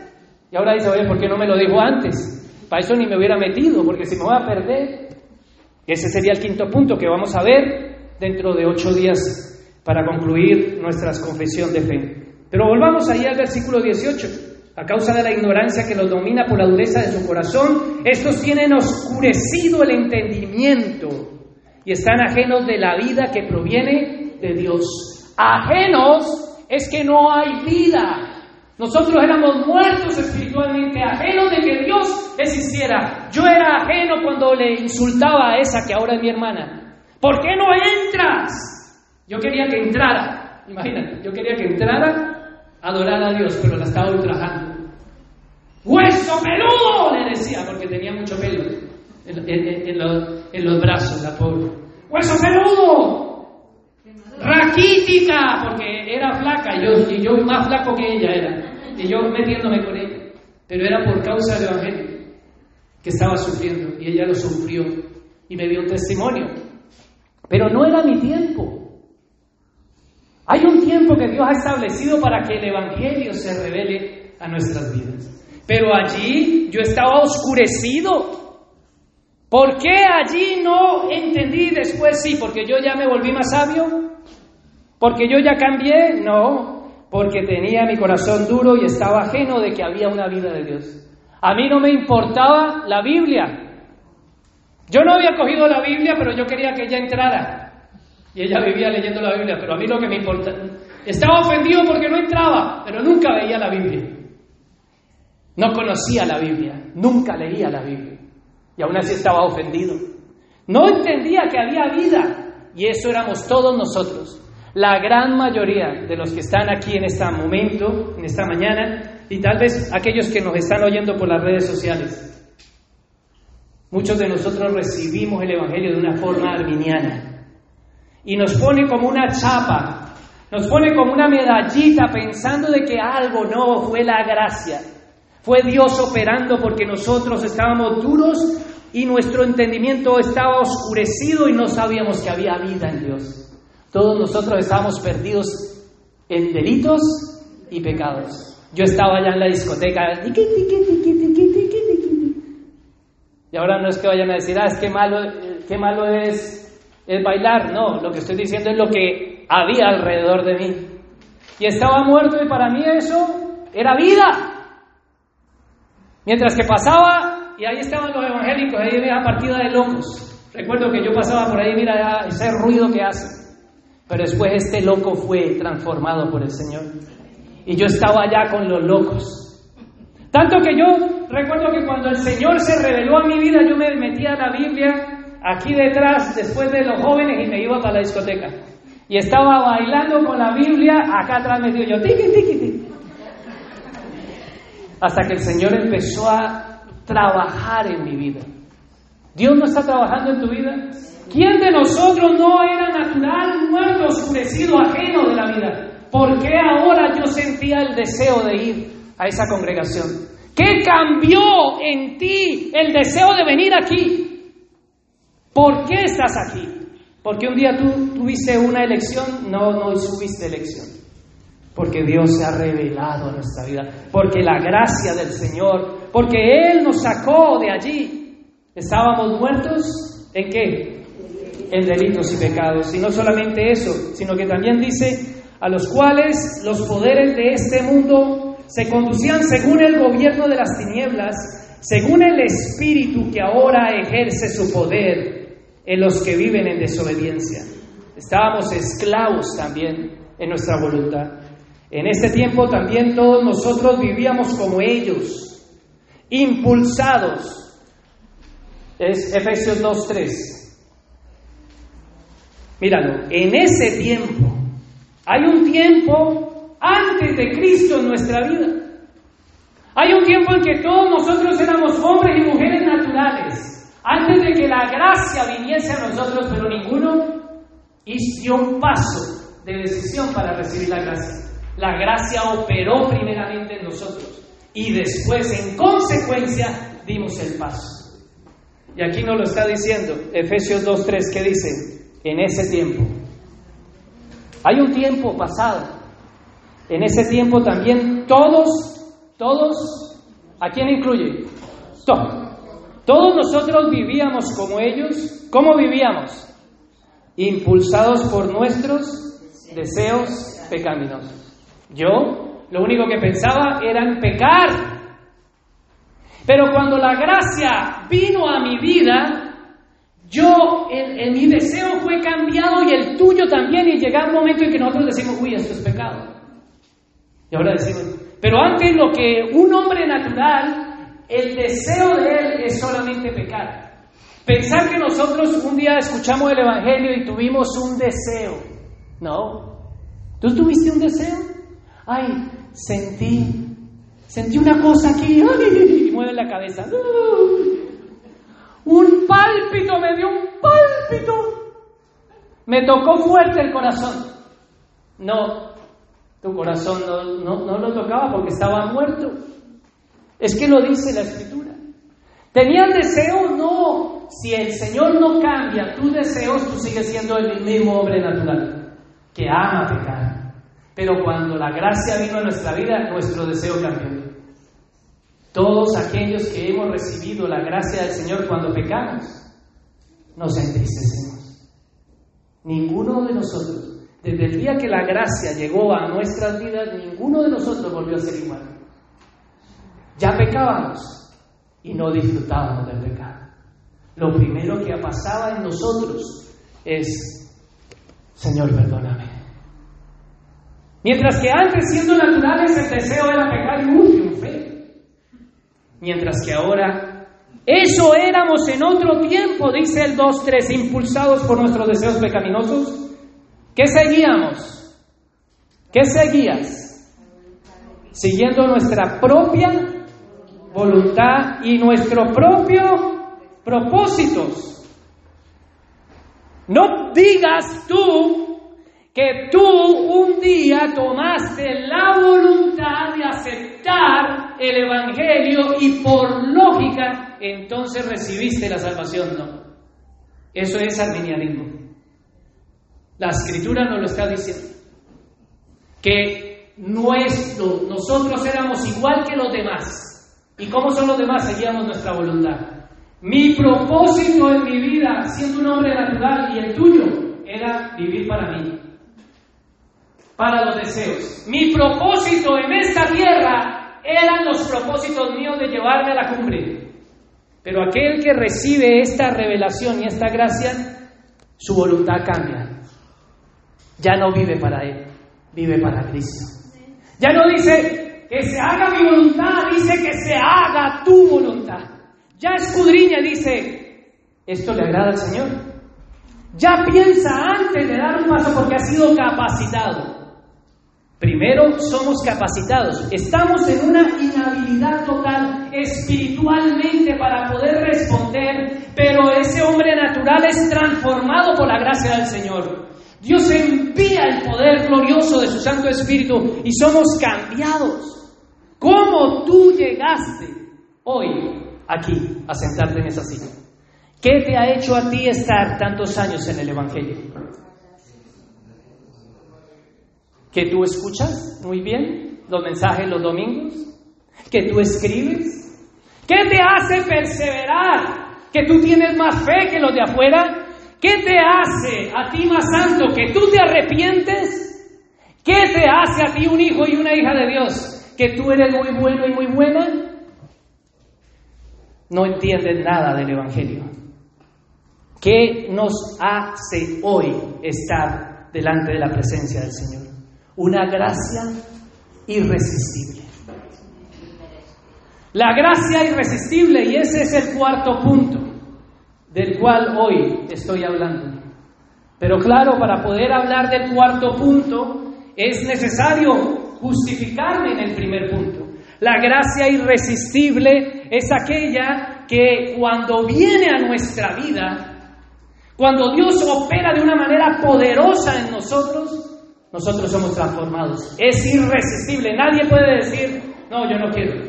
Y ahora dice, oye, ¿por qué no me lo dijo antes? Para eso ni me hubiera metido, porque si me voy a perder, ese sería el quinto punto que vamos a ver dentro de ocho días para concluir nuestra confesión de fe. Pero volvamos ahí al versículo 18. A causa de la ignorancia que los domina por la dureza de su corazón, estos tienen oscurecido el entendimiento y están ajenos de la vida que proviene de Dios. Ajenos es que no hay vida, nosotros éramos muertos espiritualmente, ajenos de que Dios existiera. Yo era ajeno cuando le insultaba a esa que ahora es mi hermana. ¿Por qué no entras? Yo quería que entrara, imagínate, yo quería que entrara a adorar a Dios, pero la estaba ultrajando. ¡Hueso peludo! le decía, porque tenía mucho pelo en, los, en los brazos, la pobre. ¡Hueso peludo! Raquítica, porque era flaca, y yo, y yo más flaco que ella era, y yo metiéndome con ella, pero era por causa del Evangelio que estaba sufriendo, y ella lo sufrió, y me dio un testimonio, pero no era mi tiempo. Hay un tiempo que Dios ha establecido para que el Evangelio se revele a nuestras vidas. Pero allí yo estaba oscurecido. ¿Por qué allí no entendí después sí? Porque yo ya me volví más sabio. Porque yo ya cambié. No, porque tenía mi corazón duro y estaba ajeno de que había una vida de Dios. A mí no me importaba la Biblia. Yo no había cogido la Biblia, pero yo quería que ella entrara. Y ella vivía leyendo la Biblia, pero a mí lo que me importa. Estaba ofendido porque no entraba, pero nunca veía la Biblia. No conocía la Biblia, nunca leía la Biblia. Y aún así estaba ofendido. No entendía que había vida. Y eso éramos todos nosotros. La gran mayoría de los que están aquí en este momento, en esta mañana, y tal vez aquellos que nos están oyendo por las redes sociales. Muchos de nosotros recibimos el Evangelio de una forma arminiana y nos pone como una chapa, nos pone como una medallita pensando de que algo no fue la gracia, fue Dios operando porque nosotros estábamos duros y nuestro entendimiento estaba oscurecido y no sabíamos que había vida en Dios. Todos nosotros estábamos perdidos en delitos y pecados. Yo estaba allá en la discoteca, y ahora no es que vayan a decir, ah, es que malo, qué malo es, es bailar. No, lo que estoy diciendo es lo que había alrededor de mí. Y estaba muerto y para mí eso era vida. Mientras que pasaba, y ahí estaban los evangélicos, ahí había partida de locos. Recuerdo que yo pasaba por ahí, mira ese ruido que hace. Pero después este loco fue transformado por el Señor. Y yo estaba allá con los locos. Tanto que yo recuerdo que cuando el Señor se reveló a mi vida, yo me metía a la Biblia aquí detrás, después de los jóvenes, y me iba para la discoteca. Y estaba bailando con la Biblia, acá atrás me dio yo, tiqui, tiqui, tiqui. Hasta que el Señor empezó a trabajar en mi vida. ¿Dios no está trabajando en tu vida? ¿Quién de nosotros no era natural, muerto, oscurecido, ajeno de la vida? ¿Por qué ahora yo sentía el deseo de ir? a esa congregación? ¿Qué cambió en ti el deseo de venir aquí? ¿Por qué estás aquí? Porque un día tú tuviste una elección, no, no subiste elección. Porque Dios se ha revelado en nuestra vida. Porque la gracia del Señor, porque Él nos sacó de allí. Estábamos muertos en qué? En delitos y pecados. Y no solamente eso, sino que también dice, a los cuales los poderes de este mundo se conducían según el gobierno de las tinieblas, según el espíritu que ahora ejerce su poder en los que viven en desobediencia. Estábamos esclavos también en nuestra voluntad. En ese tiempo también todos nosotros vivíamos como ellos, impulsados. Es Efesios 2.3. Míralo, en ese tiempo, hay un tiempo antes de Cristo en nuestra vida. Hay un tiempo en que todos nosotros éramos hombres y mujeres naturales, antes de que la gracia viniese a nosotros, pero ninguno hizo un paso de decisión para recibir la gracia. La gracia operó primeramente en nosotros y después, en consecuencia, dimos el paso. Y aquí nos lo está diciendo Efesios 2.3, que dice, en ese tiempo. Hay un tiempo pasado en ese tiempo también todos, todos, ¿a quién incluye? Todos. Todos nosotros vivíamos como ellos. ¿Cómo vivíamos? Impulsados por nuestros deseos pecaminosos. Yo lo único que pensaba era en pecar. Pero cuando la gracia vino a mi vida, yo, en, mi deseo fue cambiado y el tuyo también, y llega un momento en que nosotros decimos, uy, esto es pecado. Y ahora decimos, pero antes lo que un hombre natural, el deseo de él es solamente pecar. Pensar que nosotros un día escuchamos el Evangelio y tuvimos un deseo. No. ¿Tú tuviste un deseo? Ay, sentí, sentí una cosa aquí, ay, mueve la cabeza. un pálpito, me dio un pálpito. Me tocó fuerte el corazón. No, tu corazón no, no, lo tocaba porque estaba muerto. Es que lo dice la escritura. ¿Tenía el deseo? No. Si el Señor no cambia tus deseos, tú sigues siendo el mismo hombre natural, que ama pecar. Pero cuando la gracia vino a nuestra vida, nuestro deseo cambió. Todos aquellos que hemos recibido la gracia del Señor cuando pecamos, nos entristecemos. Ninguno de nosotros, desde el día que la gracia llegó a nuestras vidas, ninguno de nosotros volvió a ser igual. Ya pecábamos y no disfrutábamos del pecado. Lo primero que pasaba en nosotros es, Señor, perdóname. Mientras que antes, siendo naturales, el deseo era pecar y un triunfé. Mientras que ahora, eso éramos en otro tiempo, dice el 2.3, impulsados por nuestros deseos pecaminosos. ¿Qué seguíamos? ¿Qué seguías? Siguiendo nuestra propia voluntad y nuestro propio propósitos. No digas tú que tú un día tomaste la voluntad de aceptar el Evangelio y por lógica entonces recibiste la salvación. No. Eso es arminianismo. La escritura nos lo está diciendo. Que nuestro, nosotros éramos igual que los demás. ¿Y cómo son los demás? Seguíamos nuestra voluntad. Mi propósito en mi vida, siendo un hombre natural y el tuyo, era vivir para mí, para los deseos. Mi propósito en esta tierra eran los propósitos míos de llevarme a la cumbre. Pero aquel que recibe esta revelación y esta gracia, su voluntad cambia. Ya no vive para Él, vive para Cristo. Ya no dice que se haga mi voluntad, dice que se haga tu voluntad. Ya escudriña dice, ¿esto le agrada al Señor? Ya piensa antes de dar un paso porque ha sido capacitado. Primero somos capacitados. Estamos en una inhabilidad total espiritualmente para poder responder, pero ese hombre natural es transformado por la gracia del Señor. Dios envía el poder glorioso de su Santo Espíritu y somos cambiados. ¿Cómo tú llegaste hoy aquí a sentarte en esa silla? ¿Qué te ha hecho a ti estar tantos años en el Evangelio? ¿Que tú escuchas muy bien los mensajes los domingos? ¿Que tú escribes? ¿Qué te hace perseverar? ¿Que tú tienes más fe que los de afuera? ¿Qué te hace a ti más santo? ¿Que tú te arrepientes? ¿Qué te hace a ti un hijo y una hija de Dios? ¿Que tú eres muy bueno y muy buena? no entienden nada del Evangelio. ¿Qué nos hace hoy estar delante de la presencia del Señor? Una gracia irresistible. La gracia irresistible, y ese es el cuarto punto del cual hoy estoy hablando. Pero claro, para poder hablar del cuarto punto es necesario justificarme en el primer punto. La gracia irresistible es aquella que cuando viene a nuestra vida, cuando Dios opera de una manera poderosa en nosotros, nosotros somos transformados. Es irresistible. Nadie puede decir, no, yo no quiero.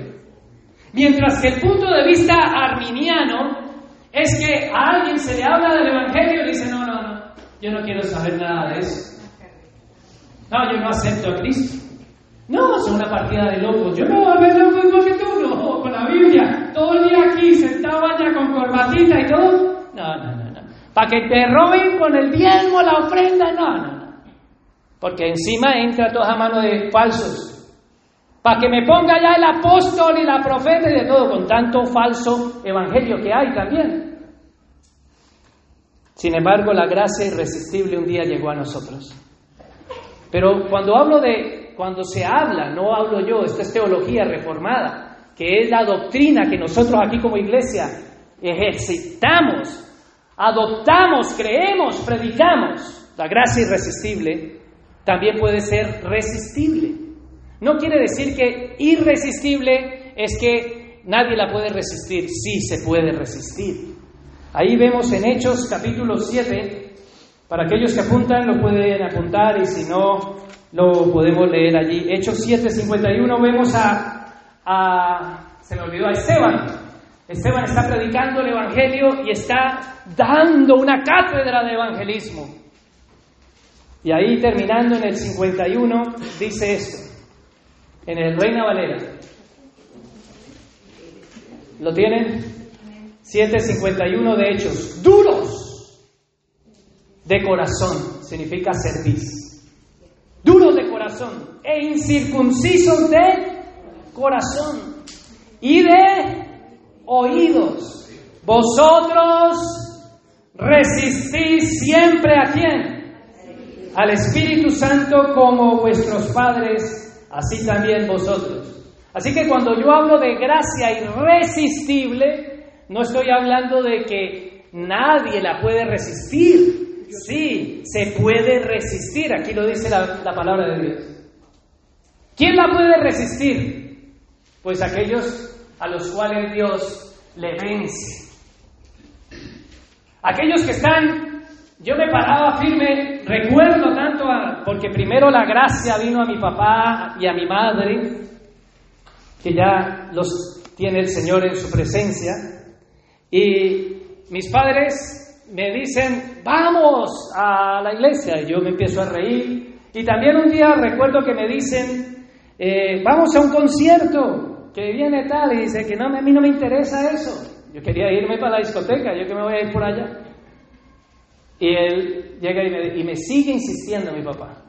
Mientras que el punto de vista arminiano es que a alguien se le habla del Evangelio y dice, no, no, no, yo no quiero saber nada de eso. No, yo no acepto a Cristo. No, son una partida de locos. Yo no, a ver, loco que tú, no, con la Biblia, todo el día aquí, sentado allá con corbatita y todo. No, no, no, no. Para que te roben con el diezmo, la ofrenda, no, no. Porque encima entra toda a mano de falsos. Para que me ponga ya el apóstol y la profeta y de todo, con tanto falso evangelio que hay también. Sin embargo, la gracia irresistible un día llegó a nosotros. Pero cuando hablo de cuando se habla, no hablo yo, esto es teología reformada, que es la doctrina que nosotros aquí como iglesia ejercitamos, adoptamos, creemos, predicamos. La gracia irresistible también puede ser resistible. No quiere decir que irresistible es que nadie la puede resistir, sí se puede resistir. Ahí vemos en Hechos capítulo 7, para aquellos que apuntan lo pueden apuntar y si no, lo podemos leer allí. Hechos 7:51 vemos a, a, se me olvidó, a Esteban. Esteban está predicando el Evangelio y está dando una cátedra de evangelismo. Y ahí terminando en el 51 dice esto, en el Reina Valera. ¿Lo tienen? 7.51 de Hechos. Duros de corazón significa servicio. Duros de corazón e incircuncisos de corazón y de oídos. Vosotros resistís siempre a quién? Al Espíritu Santo como vuestros padres, así también vosotros. Así que cuando yo hablo de gracia irresistible, no estoy hablando de que nadie la puede resistir. Sí, se puede resistir. Aquí lo dice la, la palabra de Dios. ¿Quién la puede resistir? Pues aquellos a los cuales Dios le vence. Aquellos que están, yo me paraba firme, recuerdo tanto, porque primero la gracia vino a mi papá y a mi madre, que ya los tiene el Señor en su presencia, y mis padres me dicen, vamos a la iglesia, y yo me empiezo a reír, y también un día recuerdo que me dicen, eh, vamos a un concierto, que viene tal, y dice que no, a mí no me interesa eso. Yo quería irme para la discoteca, yo que me voy a ir por allá. Y él llega y me, sigue insistiendo, mi papá.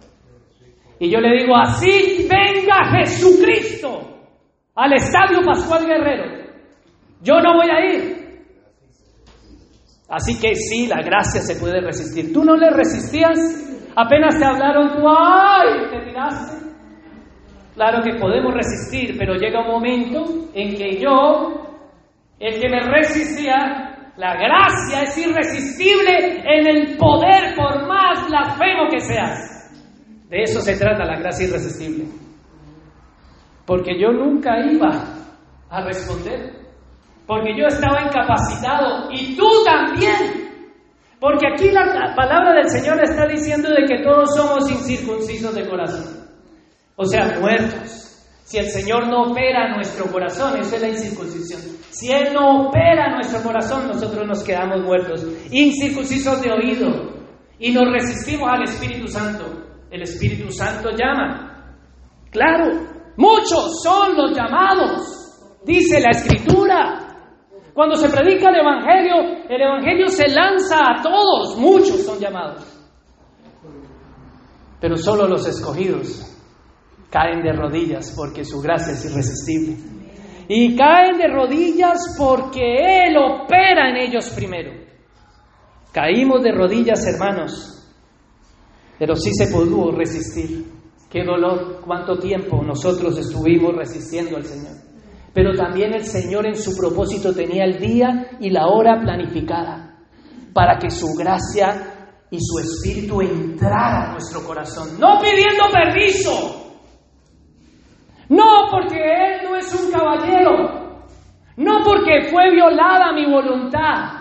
Y yo le digo, así venga Jesucristo al Estadio Pascual Guerrero. Yo no voy a ir. Así que sí, la gracia se puede resistir. Tú no le resistías, apenas te hablaron, tú, ¡ay! Te tiraste. Claro que podemos resistir, pero llega un momento en que yo, el que me resistía, la gracia es irresistible en el poder, por más blasfemo que seas. De eso se trata la gracia irresistible. Porque yo nunca iba a responder. Porque yo estaba incapacitado y tú también. Porque aquí la, palabra del Señor está diciendo de que todos somos incircuncisos de corazón. O sea, muertos. Si el Señor no opera nuestro corazón, eso es la incircuncisión. Si Él no opera nuestro corazón, nosotros nos quedamos muertos, incircuncisos de oído, y nos resistimos al Espíritu Santo. El Espíritu Santo llama. Claro, muchos son los llamados, dice la Escritura. Cuando se predica el Evangelio, el Evangelio se lanza a todos, muchos son llamados. Pero solo los escogidos caen de rodillas porque su gracia es irresistible. Y caen de rodillas porque Él opera en ellos primero. Caímos de rodillas, hermanos, pero sí se pudo resistir. Qué dolor, cuánto tiempo nosotros estuvimos resistiendo al Señor. Pero también el Señor en su propósito tenía el día y la hora planificada para que su gracia y su espíritu entrara a nuestro corazón, no pidiendo permiso, no porque Él no es un caballero. No porque fue violada mi voluntad.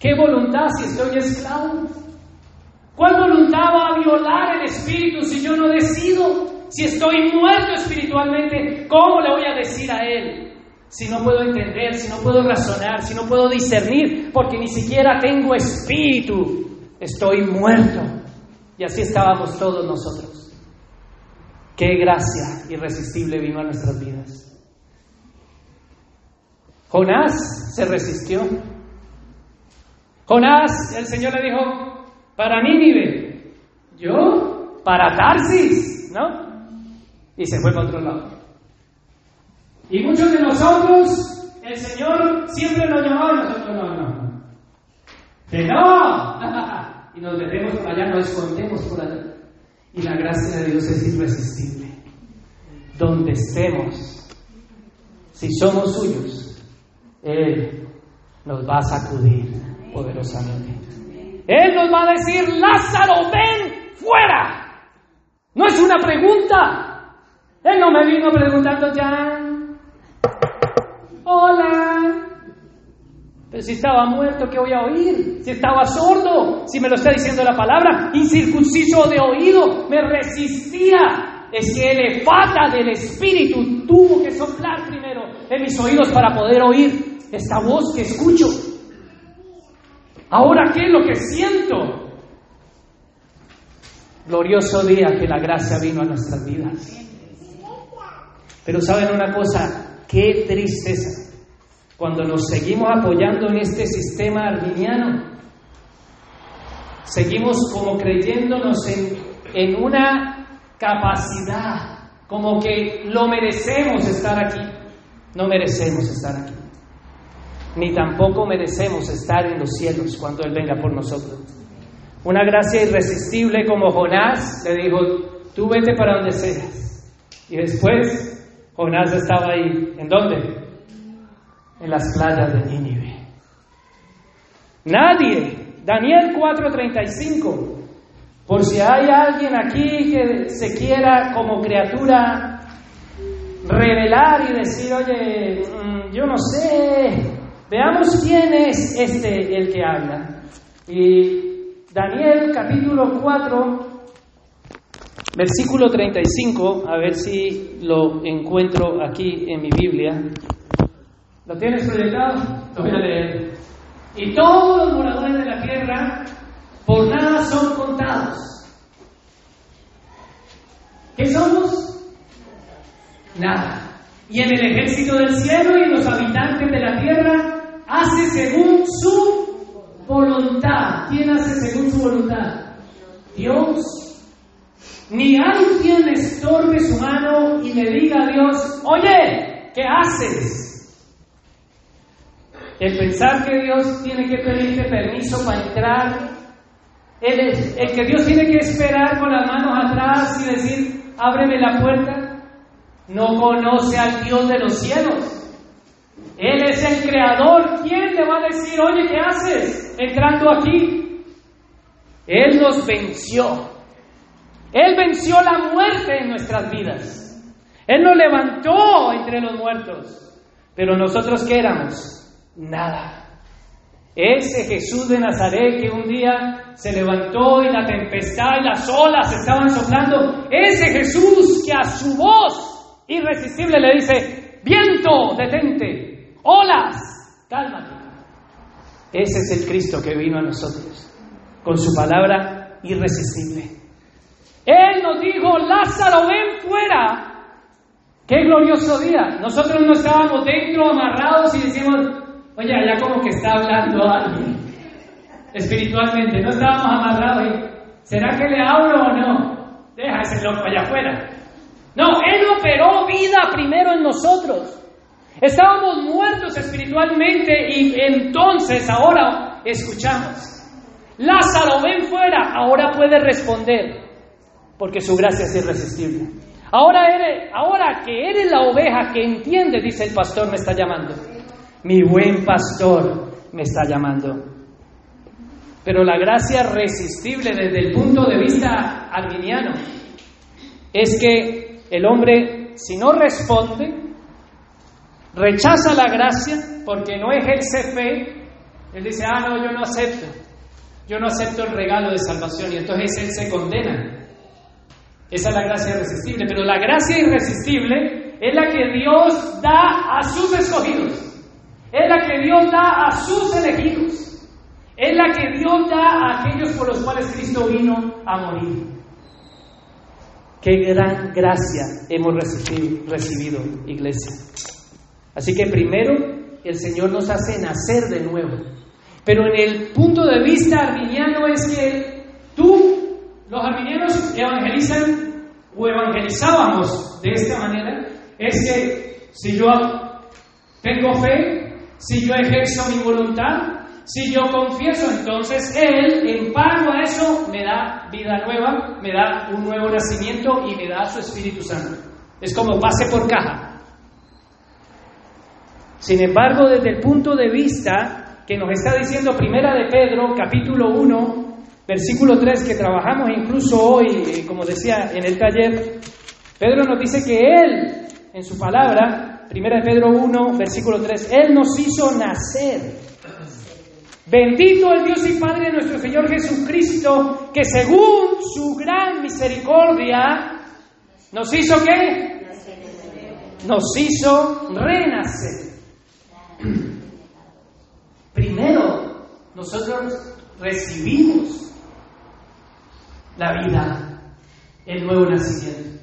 ¿Qué voluntad si estoy esclavo? ¿Cuál voluntad va a violar el espíritu si yo no decido? Si estoy muerto espiritualmente, ¿cómo le voy a decir a Él? Si no puedo entender, si no puedo razonar, si no puedo discernir, porque ni siquiera tengo espíritu, estoy muerto. Y así estábamos todos nosotros. Qué gracia irresistible vino a nuestras vidas. Jonás se resistió. Jonás, el Señor le dijo, para mí vive. Yo, para Tarsis, ¿no? Y se fue para otro lado. Y muchos de nosotros, el Señor siempre nos llamaba y nosotros no, no. Que no. y nos metemos por allá, nos escondemos por allá. Y la gracia de Dios es irresistible. Donde estemos, si somos suyos, Él nos va a sacudir poderosamente. Él nos va a decir, Lázaro, ven fuera. No es una pregunta. Él no me vino preguntando ya. Hola. Si estaba muerto, ¿qué voy a oír? Si estaba sordo, si me lo está diciendo la palabra, incircunciso de oído, me resistía. Es que el fata del espíritu tuvo que soplar primero en mis oídos para poder oír esta voz que escucho. Ahora, ¿qué es lo que siento? Glorioso día que la gracia vino a nuestras vidas. Pero saben una cosa, qué tristeza cuando nos seguimos apoyando en este sistema arminiano. Seguimos como creyéndonos en, en una capacidad, como que lo merecemos estar aquí. No merecemos estar aquí. Ni tampoco merecemos estar en los cielos cuando Él venga por nosotros. Una gracia irresistible como Jonás le dijo, tú vete para donde seas. Y después Jonás estaba ahí. ¿En dónde? En las playas de Nínive. Nadie, Daniel 4:35, por si hay alguien aquí que se quiera como criatura revelar y decir, oye, mm, yo no sé, veamos quién es este el que habla. Y Daniel capítulo 4, versículo 35, a ver si lo encuentro aquí en mi Biblia. ¿Lo tienes proyectado? Lo voy a leer. Y todos los moradores de la tierra por nada son contados. ¿Qué somos? Nada. Y en el ejército del cielo y los habitantes de la tierra hace según su voluntad. ¿Quién hace según su voluntad? Dios. Ni hay quien estorbe su mano y le diga a Dios, oye, ¿qué haces? El pensar que Dios tiene que pedirte permiso para entrar, el, el que Dios tiene que esperar con las manos atrás y decir, ábreme la puerta, no conoce al Dios de los cielos. Él es el creador. ¿Quién le va a decir, oye, ¿qué haces entrando aquí? Él nos venció. Él venció la muerte en nuestras vidas. Él nos levantó entre los muertos. Pero nosotros qué éramos? Nada. Ese Jesús de Nazaret que un día se levantó y la tempestad y las olas estaban soplando, ese Jesús que a su voz irresistible le dice, viento, detente, olas, cálmate. Ese es el Cristo que vino a nosotros, con su palabra irresistible. Él nos dijo, Lázaro, ven fuera. Qué glorioso día. Nosotros no estábamos dentro amarrados y decíamos, Oye, allá como que está hablando alguien espiritualmente, no estábamos amarrados y, ¿será que le hablo o no? Deja ese loco allá afuera. No, Él operó vida primero en nosotros. Estábamos muertos espiritualmente y entonces ahora escuchamos. Lázaro, ven fuera, ahora puede responder, porque su gracia es irresistible. Ahora, eres, ahora que eres la oveja que entiende, dice el pastor, me está llamando. Mi buen pastor me está llamando. Pero la gracia resistible desde el punto de vista arminiano es que el hombre, si no responde, rechaza la gracia porque no ejerce fe, él dice, ah, no, yo no acepto, yo no acepto el regalo de salvación y entonces él se condena. Esa es la gracia irresistible, pero la gracia irresistible es la que Dios da a sus escogidos. Es la que Dios da a sus elegidos. Es la que Dios da a aquellos por los cuales Cristo vino a morir. Qué gran gracia hemos recibido, iglesia. Así que primero el Señor nos hace nacer de nuevo. Pero en el punto de vista arminiano es que tú, los arminianos evangelizan o evangelizábamos de esta manera, es que si yo tengo fe, si yo ejerzo mi voluntad, si yo confieso, entonces Él, en pago a eso, me da vida nueva, me da un nuevo nacimiento y me da su Espíritu Santo. Es como pase por caja. Sin embargo, desde el punto de vista que nos está diciendo Primera de Pedro, capítulo 1, versículo 3, que trabajamos incluso hoy, eh, como decía en el taller, Pedro nos dice que Él, en su palabra, Primera de Pedro 1, versículo 3, Él nos hizo nacer. Bendito el Dios y Padre de nuestro Señor Jesucristo, que según su gran misericordia, nos hizo qué? Nos hizo renacer. Primero, nosotros recibimos la vida, el nuevo nacimiento.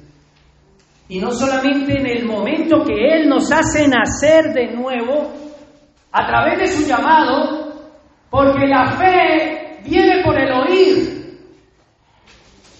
Y no solamente en el momento que Él nos hace nacer de nuevo, a través de su llamado, porque la fe viene por el oír.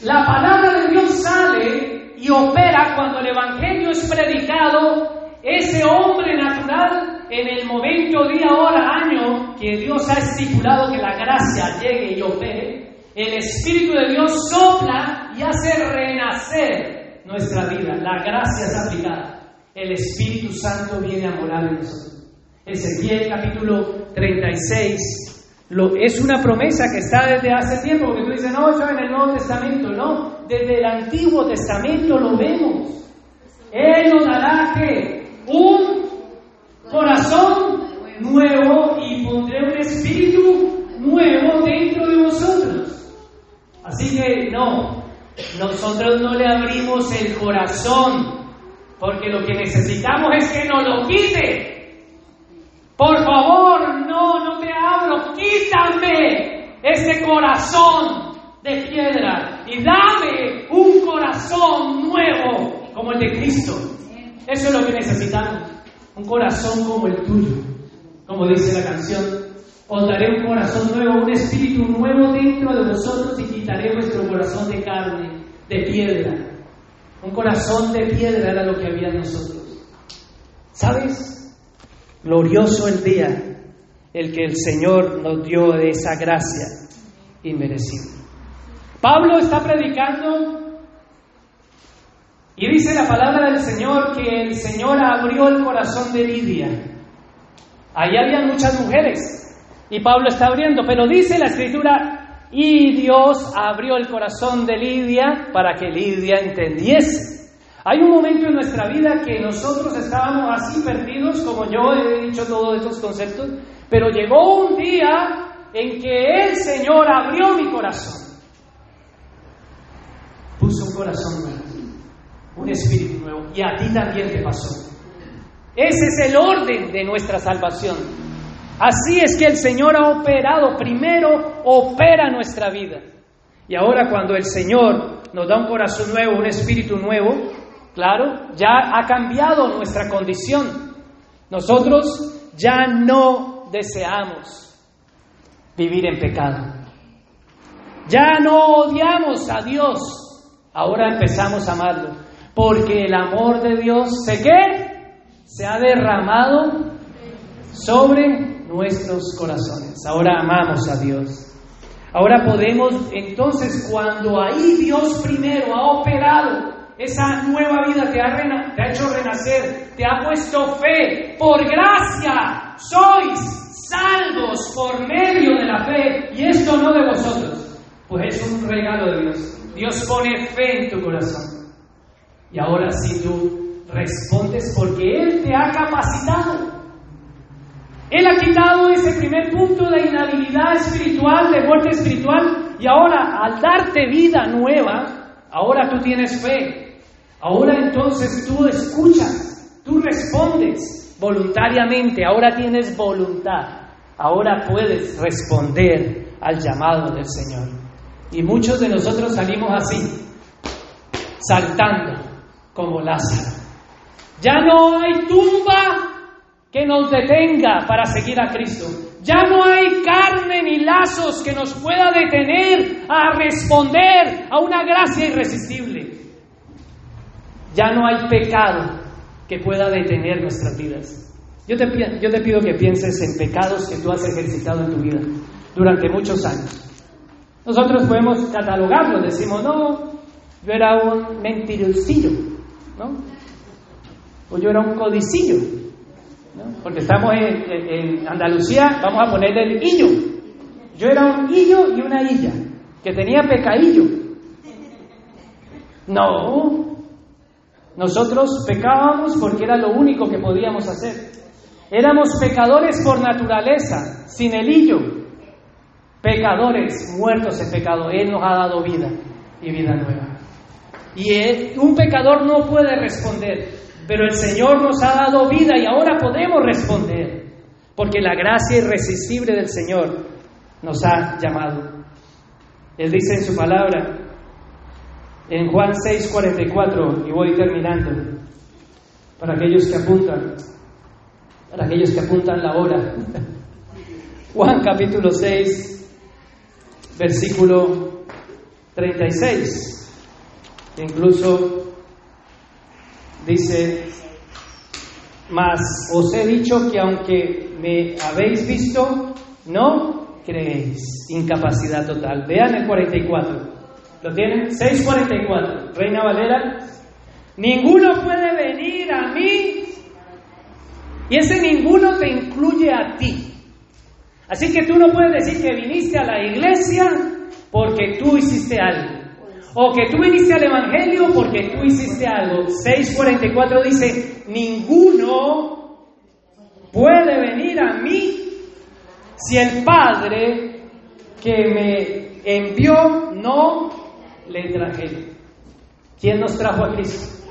La palabra de Dios sale y opera cuando el Evangelio es predicado. Ese hombre natural, en el momento, día, hora, año que Dios ha estipulado que la gracia llegue y opere, el Espíritu de Dios sopla y hace renacer nuestra vida. La gracia es aplicada. El Espíritu Santo viene a morar en nosotros. Ezequiel capítulo 36 lo, es una promesa que está desde hace tiempo, porque tú dices, no, yo en el Nuevo Testamento, no, desde el Antiguo Testamento lo vemos. Él nos dará que un corazón nuevo y pondré un espíritu nuevo dentro de vosotros. Así que no, nosotros no le abrimos el corazón, porque lo que necesitamos es que nos lo quite. Por favor, no, no te abro, quítame ese corazón de piedra y dame un corazón nuevo como el de Cristo. Eso es lo que necesitamos, un corazón como el tuyo, como dice la canción. Os daré un corazón nuevo, un espíritu nuevo dentro de vosotros y quitaré vuestro corazón de carne, de piedra. Un corazón de piedra era lo que había en nosotros. ¿Sabes? Glorioso el día, el que el Señor nos dio de esa gracia inmerecida. Pablo está predicando y dice la palabra del Señor que el Señor abrió el corazón de Lidia. Ahí había muchas mujeres y Pablo está abriendo, pero dice la escritura, y Dios abrió el corazón de Lidia para que Lidia entendiese. Hay un momento en nuestra vida que nosotros estábamos así perdidos, como yo he dicho todos estos conceptos, pero llegó un día en que el Señor abrió mi corazón. Puso un corazón nuevo, un espíritu nuevo, y a ti también te pasó. Ese es el orden de nuestra salvación. Así es que el Señor ha operado, primero opera nuestra vida. Y ahora cuando el Señor nos da un corazón nuevo, un espíritu nuevo, Claro, ya ha cambiado nuestra condición. Nosotros ya no deseamos vivir en pecado. Ya no odiamos a Dios. Ahora empezamos a amarlo. Porque el amor de Dios, ¿se qué? Se ha derramado sobre nuestros corazones. Ahora amamos a Dios. Ahora podemos, entonces, cuando ahí Dios primero ha operado esa nueva vida te ha, ha hecho renacer, te ha puesto fe. Por gracia sois salvos por medio de la fe. Y esto no de vosotros, pues es un regalo de Dios. Dios pone fe en tu corazón. Y ahora si tú respondes porque Él te ha capacitado. Él ha quitado ese primer punto de inhabilidad espiritual, de muerte espiritual, y ahora al darte vida nueva, ahora tú tienes fe. Ahora entonces tú escuchas, tú respondes voluntariamente, ahora tienes voluntad, ahora puedes responder al llamado del Señor. Y muchos de nosotros salimos así, saltando como Lázaro. Ya no hay tumba que nos detenga para seguir a Cristo. Ya no hay carne ni lazos que nos pueda detener a responder a una gracia irresistible. Ya no hay pecado que pueda detener nuestras vidas. Yo te, pido que pienses en pecados que tú has ejercitado en tu vida durante muchos años. Nosotros podemos catalogarlos, decimos, no, yo era un mentirosillo, ¿no? O yo era un codicillo. Porque estamos en, Andalucía, vamos a ponerle el illo. Yo era un illo y una illa, que tenía pecadillo. No, nosotros pecábamos porque era lo único que podíamos hacer. Éramos pecadores por naturaleza, sin el hillo. Pecadores, muertos en pecado. Él nos ha dado vida y vida nueva. Y un pecador no puede responder, pero el Señor nos ha dado vida y ahora podemos responder, porque la gracia irresistible del Señor nos ha llamado. Él dice en su palabra, en Juan 6:44, y voy terminando, para aquellos que apuntan, para aquellos que apuntan la hora. Juan capítulo 6, versículo 36. Incluso dice, mas os he dicho que aunque me habéis visto, no creéis. Incapacidad total. Vean el 44. ¿Lo tienen? 644. Reina Valera. Ninguno puede venir a mí. Y ese ninguno te incluye a ti. Así que tú no puedes decir que viniste a la iglesia porque tú hiciste algo. O que tú viniste al Evangelio porque tú hiciste algo. 644 dice, ninguno puede venir a mí si el Padre que me envió no le traje. ¿Quién nos trajo a Cristo?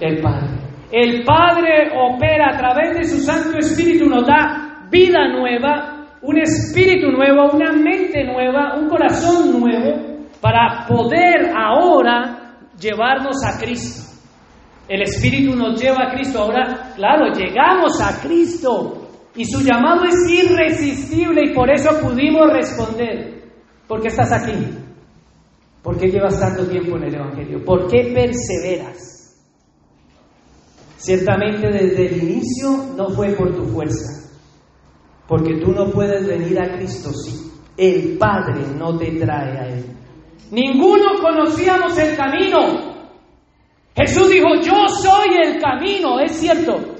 El Padre. El Padre opera a través de su Santo Espíritu, nos da vida nueva, un espíritu nuevo, una mente nueva, un corazón nuevo, para poder ahora llevarnos a Cristo. El Espíritu nos lleva a Cristo. Ahora, claro, llegamos a Cristo y su llamado es irresistible y por eso pudimos responder. ¿Por qué estás aquí? ¿Por qué llevas tanto tiempo en el Evangelio? ¿Por qué perseveras? Ciertamente desde el inicio no fue por tu fuerza, porque tú no puedes venir a Cristo si el Padre no te trae a Él. Ninguno conocíamos el camino. Jesús dijo, yo soy el camino, es cierto.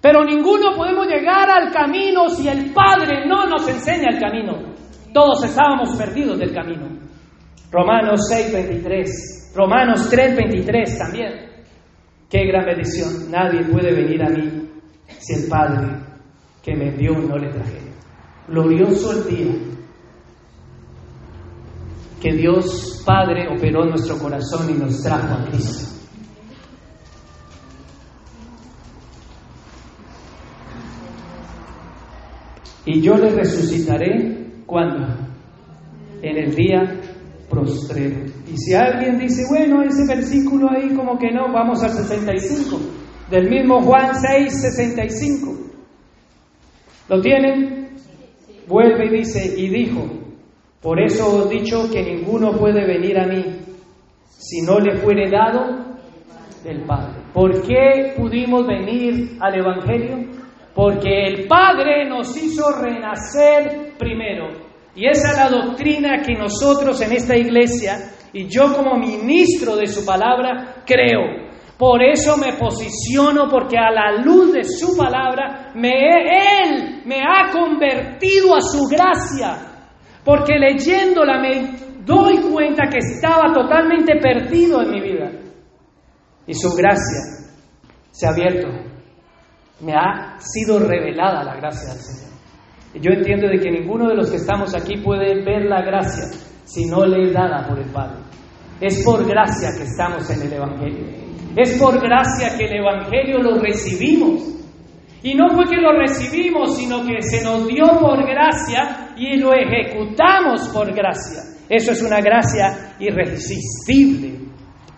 Pero ninguno podemos llegar al camino si el Padre no nos enseña el camino. Todos estábamos perdidos del camino. Romanos 6:23, Romanos 3:23 también. Qué gran bendición. Nadie puede venir a mí si el Padre que me envió no le trajera. Glorioso el día que Dios Padre operó nuestro corazón y nos trajo a Cristo. Y yo le resucitaré cuando? En el día prostrero. Y si alguien dice, bueno, ese versículo ahí como que no, vamos al 65, del mismo Juan 6, 65. ¿Lo tienen? Vuelve y dice, y dijo, por eso os he dicho que ninguno puede venir a mí si no le fuere dado del Padre. ¿Por qué pudimos venir al Evangelio? Porque el Padre nos hizo renacer primero. Y esa es la doctrina que nosotros en esta iglesia y yo como ministro de su palabra creo. Por eso me posiciono, porque a la luz de su palabra, me, Él me ha convertido a su gracia porque leyéndola me doy cuenta que estaba totalmente perdido en mi vida. Y su gracia se ha abierto. Me ha sido revelada la gracia del Señor. Y yo entiendo de que ninguno de los que estamos aquí puede ver la gracia si no le es dada por el Padre. Es por gracia que estamos en el Evangelio. Es por gracia que el Evangelio lo recibimos. Y no fue que lo recibimos, sino que se nos dio por gracia y lo ejecutamos por gracia. Eso es una gracia irresistible.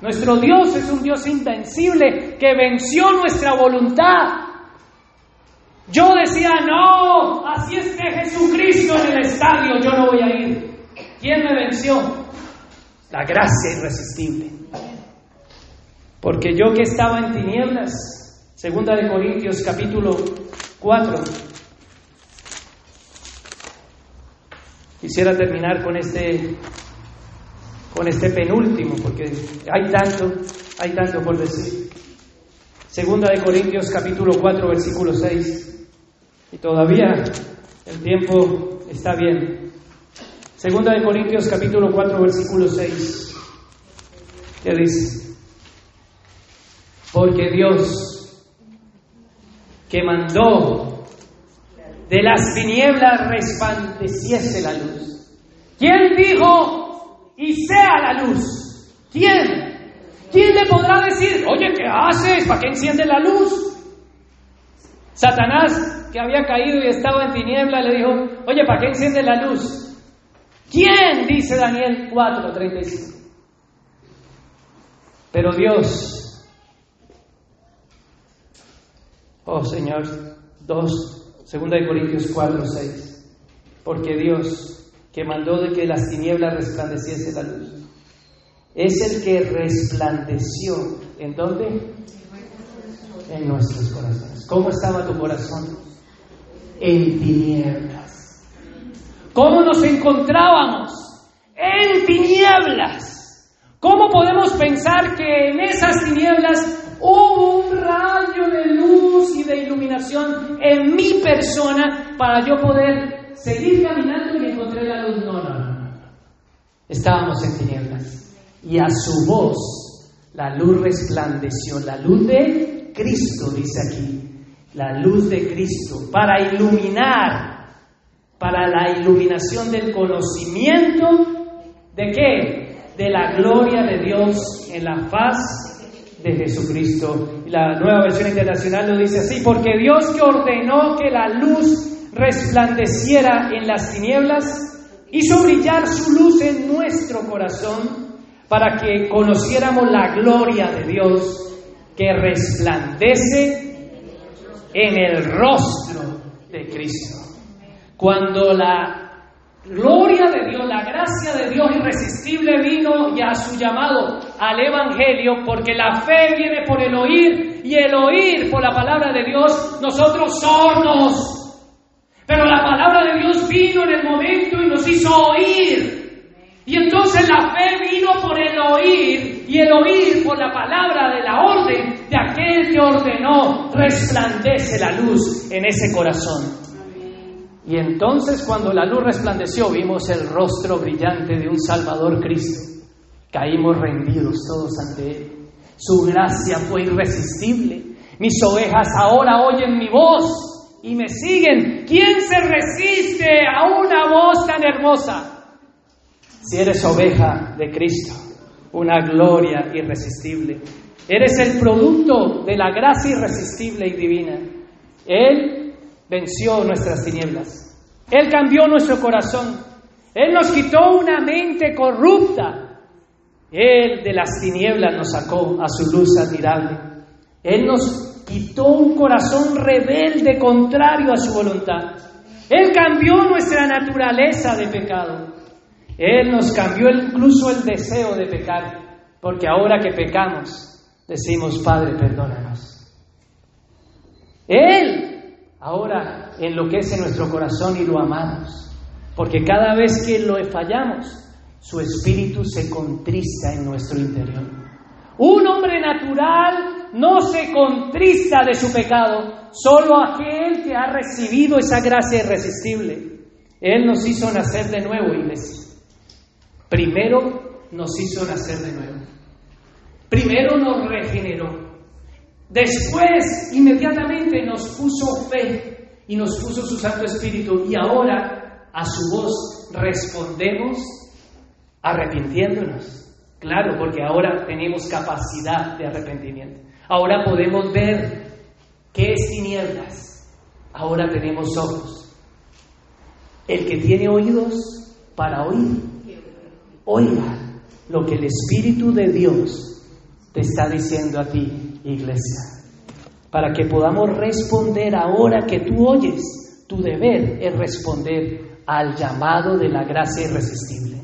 Nuestro Dios es un Dios invencible que venció nuestra voluntad. Yo decía, no, así esté Jesucristo en el estadio, yo no voy a ir. ¿Quién me venció? La gracia irresistible. Porque yo que estaba en tinieblas, Segunda de Corintios capítulo 4. Quisiera terminar con este con este penúltimo porque hay tanto, hay tanto por decir. Segunda de Corintios capítulo 4 versículo 6. Y todavía el tiempo está bien. Segunda de Corintios capítulo 4 versículo 6. ¿Qué dice? Porque Dios que mandó de las tinieblas resplandeciese la luz. ¿Quién dijo y sea la luz? ¿Quién? ¿Quién le podrá decir, oye, ¿qué haces? ¿Para qué enciende la luz? Satanás, que había caído y estaba en tiniebla, le dijo, oye, ¿para qué enciende la luz? ¿Quién? Dice Daniel 4:35. Pero Dios Oh Señor, 2, 2 Corintios 4, 6. Porque Dios, que mandó de que las tinieblas resplandeciese la luz, es el que resplandeció. ¿En dónde? En nuestros corazones. ¿Cómo estaba tu corazón? En tinieblas. ¿Cómo nos encontrábamos? En tinieblas. ¿Cómo podemos pensar que en esas tinieblas hubo un rayo de luz y de iluminación en mi persona para yo poder seguir caminando y encontrar la luz? No, no, no. Estábamos en tinieblas. Y a su voz la luz resplandeció, la luz de Cristo, dice aquí, la luz de Cristo, para iluminar, para la iluminación del conocimiento de qué? de la gloria de Dios en la faz de Jesucristo. La nueva versión internacional lo dice así, porque Dios que ordenó que la luz resplandeciera en las tinieblas, hizo brillar su luz en nuestro corazón para que conociéramos la gloria de Dios que resplandece en el rostro de Cristo. Cuando la gloria de Dios, la gracia de Dios irresistible vino y a su llamado al Evangelio, porque la fe viene por el oír y el oír por la palabra de Dios, nosotros sordos. Pero la palabra de Dios vino en el momento y nos hizo oír. Y entonces la fe vino por el oír y el oír por la palabra de la orden de aquel que ordenó, resplandece la luz en ese corazón. Y entonces cuando la luz resplandeció vimos el rostro brillante de un Salvador Cristo. Caímos rendidos todos ante Él. Su gracia fue irresistible. Mis ovejas ahora oyen mi voz y me siguen. ¿Quién se resiste a una voz tan hermosa? Si eres oveja de Cristo, una gloria irresistible. Eres el producto de la gracia irresistible y divina. Él venció nuestras tinieblas. Él cambió nuestro corazón. Él nos quitó una mente corrupta. Él de las tinieblas nos sacó a su luz admirable. Él nos quitó un corazón rebelde contrario a su voluntad. Él cambió nuestra naturaleza de pecado. Él nos cambió incluso el deseo de pecar, porque ahora que pecamos, decimos, Padre, perdónanos. Él ahora enloquece nuestro corazón y lo amamos. Porque cada vez que lo fallamos, su espíritu se contrista en nuestro interior. Un hombre natural no se contrista de su pecado, solo aquel que ha recibido esa gracia irresistible. Él nos hizo nacer de nuevo, iglesia. Primero nos hizo nacer de nuevo. Primero nos regeneró. Después, inmediatamente nos puso fe y nos puso su Santo Espíritu y ahora a su voz respondemos arrepintiéndonos. Claro, porque ahora tenemos capacidad de arrepentimiento. Ahora podemos ver qué es tinieblas. Ahora tenemos ojos. El que tiene oídos para oír, oiga lo que el Espíritu de Dios te está diciendo a ti iglesia, para que podamos responder ahora que tú oyes. Tu deber es responder al llamado de la gracia irresistible.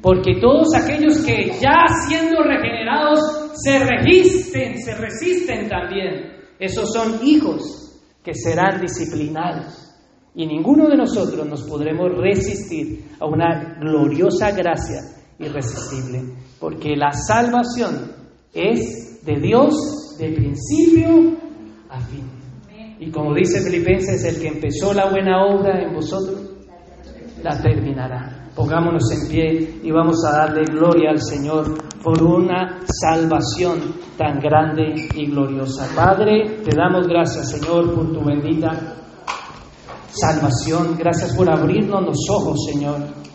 Porque todos aquellos que ya siendo regenerados se resisten, se resisten también, esos son hijos que serán disciplinados. Y ninguno de nosotros nos podremos resistir a una gloriosa gracia irresistible, porque la salvación es de Dios de principio a fin. Y como dice Filipenses, el que empezó la buena obra en vosotros, la terminará. Pongámonos en pie y vamos a darle gloria al Señor por una salvación tan grande y gloriosa. Padre, te damos gracias, Señor, por tu bendita salvación. Gracias por abrirnos los ojos, Señor